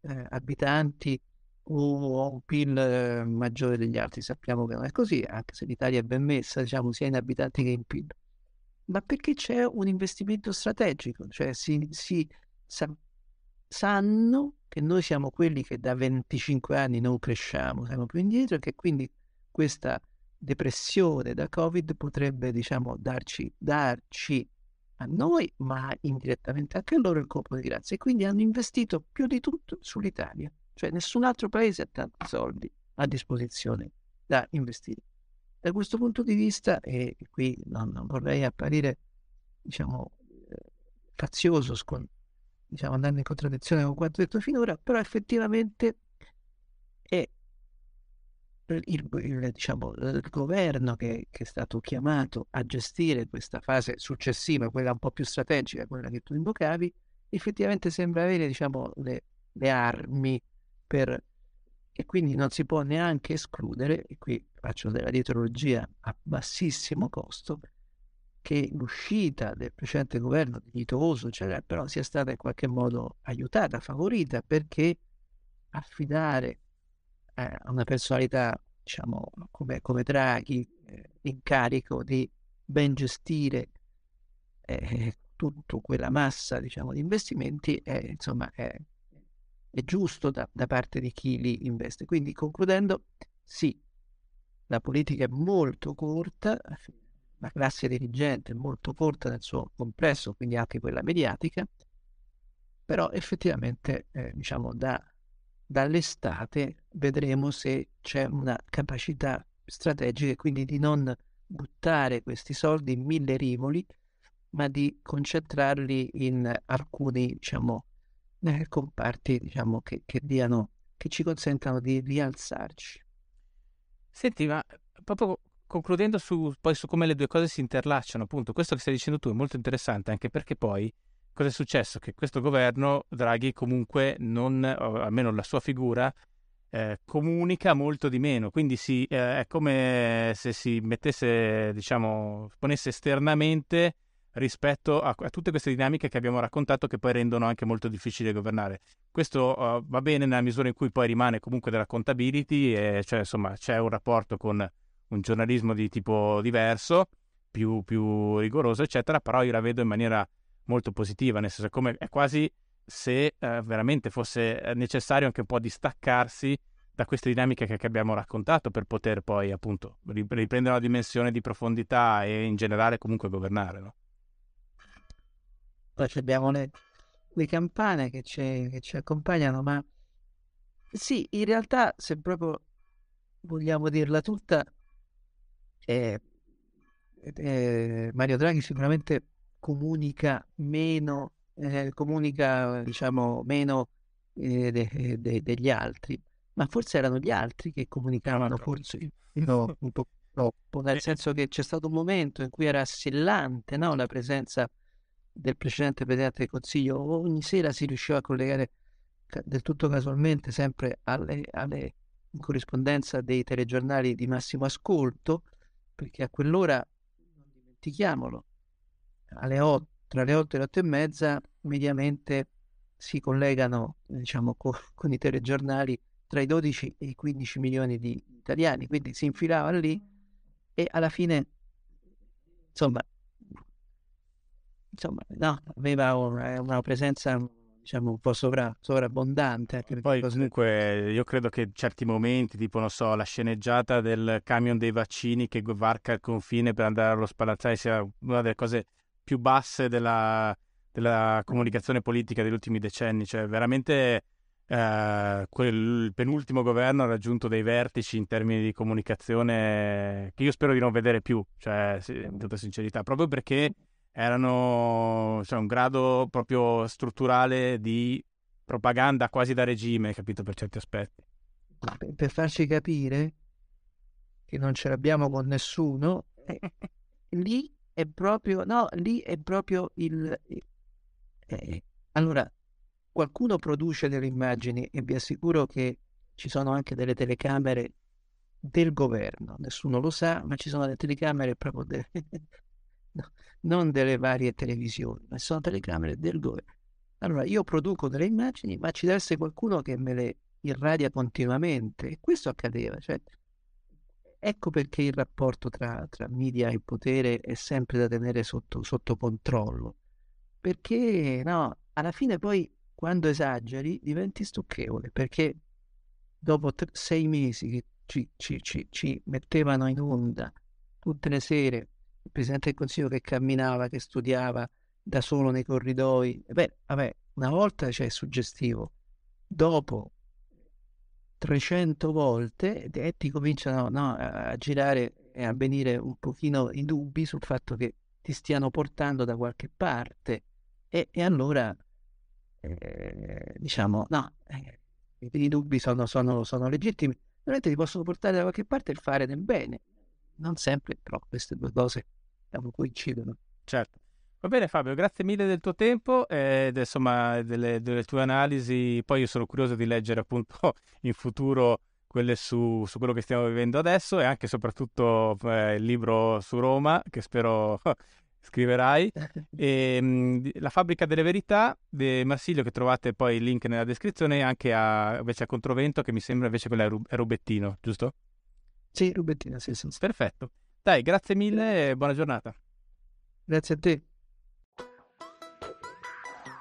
eh, abitanti o un PIL eh, maggiore degli altri, sappiamo che non è così, anche se l'Italia è ben messa, diciamo, sia in abitanti che in PIL, ma perché c'è un investimento strategico, cioè si, si sanno che noi siamo quelli che da 25 anni non cresciamo, siamo più indietro e che quindi questa depressione da Covid potrebbe, diciamo, darci, darci a noi, ma indirettamente anche a loro il colpo di grazia. E quindi hanno investito più di tutto sull'Italia. Cioè nessun altro paese ha tanti soldi a disposizione da investire. Da questo punto di vista, e qui non, non vorrei apparire, diciamo, eh, fazioso, scon- diciamo, andando in contraddizione con quanto detto finora, però effettivamente è il, il, diciamo, il governo che, che, è stato chiamato a gestire questa fase successiva, quella un po' più strategica, quella che tu invocavi, effettivamente sembra avere diciamo, le, le armi per... e quindi non si può neanche escludere, e qui faccio della dietrologia a bassissimo costo, che l'uscita del precedente governo dignitoso, cioè, però sia stata in qualche modo aiutata, favorita, perché affidare eh, a una personalità, diciamo, come, come Draghi, eh, incarico di ben gestire eh, tutta quella massa, diciamo, di investimenti, è, insomma, è, è giusto da, da parte di chi li investe. Quindi, concludendo, sì, la politica è molto corta, la classe dirigente molto corta nel suo complesso, quindi anche quella mediatica, però effettivamente, eh, diciamo, da dall'estate vedremo se c'è una capacità strategica, quindi di non buttare questi soldi in mille rivoli, ma di concentrarli in alcuni, diciamo, eh, comparti, diciamo, che, che, diano, che ci consentano di rialzarci. Senti, ma proprio concludendo su, poi su come le due cose si interlacciano, appunto, questo che stai dicendo tu è molto interessante anche perché poi cosa è successo? Che questo governo, Draghi, comunque non, almeno la sua figura, eh, comunica molto di meno, quindi si, eh, è come se si mettesse, diciamo, ponesse esternamente rispetto a, a, tutte queste dinamiche che abbiamo raccontato che poi rendono anche molto difficile governare. Questo uh, va bene nella misura in cui poi rimane comunque della contability e cioè insomma c'è un rapporto con un giornalismo di tipo diverso, più, più rigoroso eccetera, però io la vedo in maniera molto positiva, nel senso come è quasi se eh, veramente fosse eh, necessario anche un po' distaccarsi da queste dinamiche che, che abbiamo raccontato per poter poi appunto riprendere una dimensione di profondità e in generale comunque governare. No? Poi abbiamo le, le campane che ci, che ci accompagnano, ma sì, in realtà se proprio vogliamo dirla tutta, eh, eh, Mario Draghi sicuramente comunica meno, eh, comunica diciamo meno eh, de, de, degli altri, ma forse erano gli altri che comunicavano forse no, un po' troppo, nel senso che c'è stato un momento in cui era assillante no, la presenza del precedente Presidente del Consiglio, ogni sera si riusciva a collegare del tutto casualmente sempre alle, alle in corrispondenza dei telegiornali di massimo ascolto, perché a quell'ora, non dimentichiamolo, alle 8, tra le 8 e le 8 e mezza mediamente si collegano diciamo, co- (laughs) con i telegiornali tra i 12 e i 15 milioni di italiani, quindi si infilava lì e alla fine insomma, insomma no, aveva una, una presenza diciamo un po' sovra, sovrabbondante. Poi comunque io credo che certi momenti, tipo non so, la sceneggiata del camion dei vaccini che varca il confine per andare allo spalazzare sia una delle cose più basse della, della comunicazione politica degli ultimi decenni, cioè veramente eh, quel penultimo governo ha raggiunto dei vertici in termini di comunicazione che io spero di non vedere più, cioè in tutta sincerità, proprio perché erano cioè, un grado proprio strutturale di propaganda quasi da regime, capito per certi aspetti. Per farci capire, che non ce l'abbiamo con nessuno, eh, (laughs) lì è proprio, no, lì è proprio il... Eh, allora, qualcuno produce delle immagini e vi assicuro che ci sono anche delle telecamere del governo, nessuno lo sa, ma ci sono delle telecamere proprio de... (laughs) no, non delle varie televisioni, ma sono telecamere del governo. Allora, io produco delle immagini, ma ci deve essere qualcuno che me le irradia continuamente e questo accadeva, cioè, ecco perché il rapporto tra, tra media e potere è sempre da tenere sotto, sotto controllo, perché no, alla fine poi quando esageri diventi stucchevole, perché dopo tre, sei mesi che ci, ci, ci, ci mettevano in onda tutte le sere il Presidente del Consiglio che camminava, che studiava da solo nei corridoi, beh, vabbè, una volta c'è cioè, suggestivo, dopo 300 volte e ti cominciano no, a girare e a venire un pochino i dubbi sul fatto che ti stiano portando da qualche parte. E, e allora eh, diciamo no, eh, i dubbi sono, sono, sono legittimi, veramente ti possono portare da qualche parte il fare del bene, non sempre, però queste due cose diciamo, coincidono. Certo. Va bene Fabio, grazie mille del tuo tempo e insomma delle, delle, tue analisi. Poi io sono curioso di leggere appunto (laughs) in futuro quelle su, su quello che stiamo vivendo adesso e anche e soprattutto eh, il libro su Roma che spero (laughs) scriverai. (laughs) E, mh, la fabbrica delle verità di Marsilio che trovate poi il link nella descrizione e anche a, invece a Controvento che mi sembra invece quella è Rubettino, giusto? Sì, Rubettino, sì, sì. Perfetto. Dai, grazie mille e buona giornata. Grazie a te.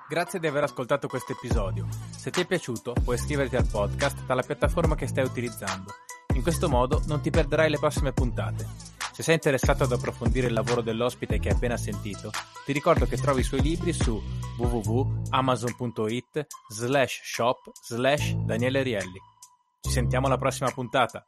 Grazie di aver ascoltato questo episodio. Se ti è piaciuto, puoi iscriverti al podcast dalla piattaforma che stai utilizzando. In questo modo non ti perderai le prossime puntate. Se sei interessato ad approfondire il lavoro dell'ospite che hai appena sentito, ti ricordo che trovi i suoi libri su www.amazon.it slash shop slash Daniele Rielli. Ci sentiamo alla prossima puntata.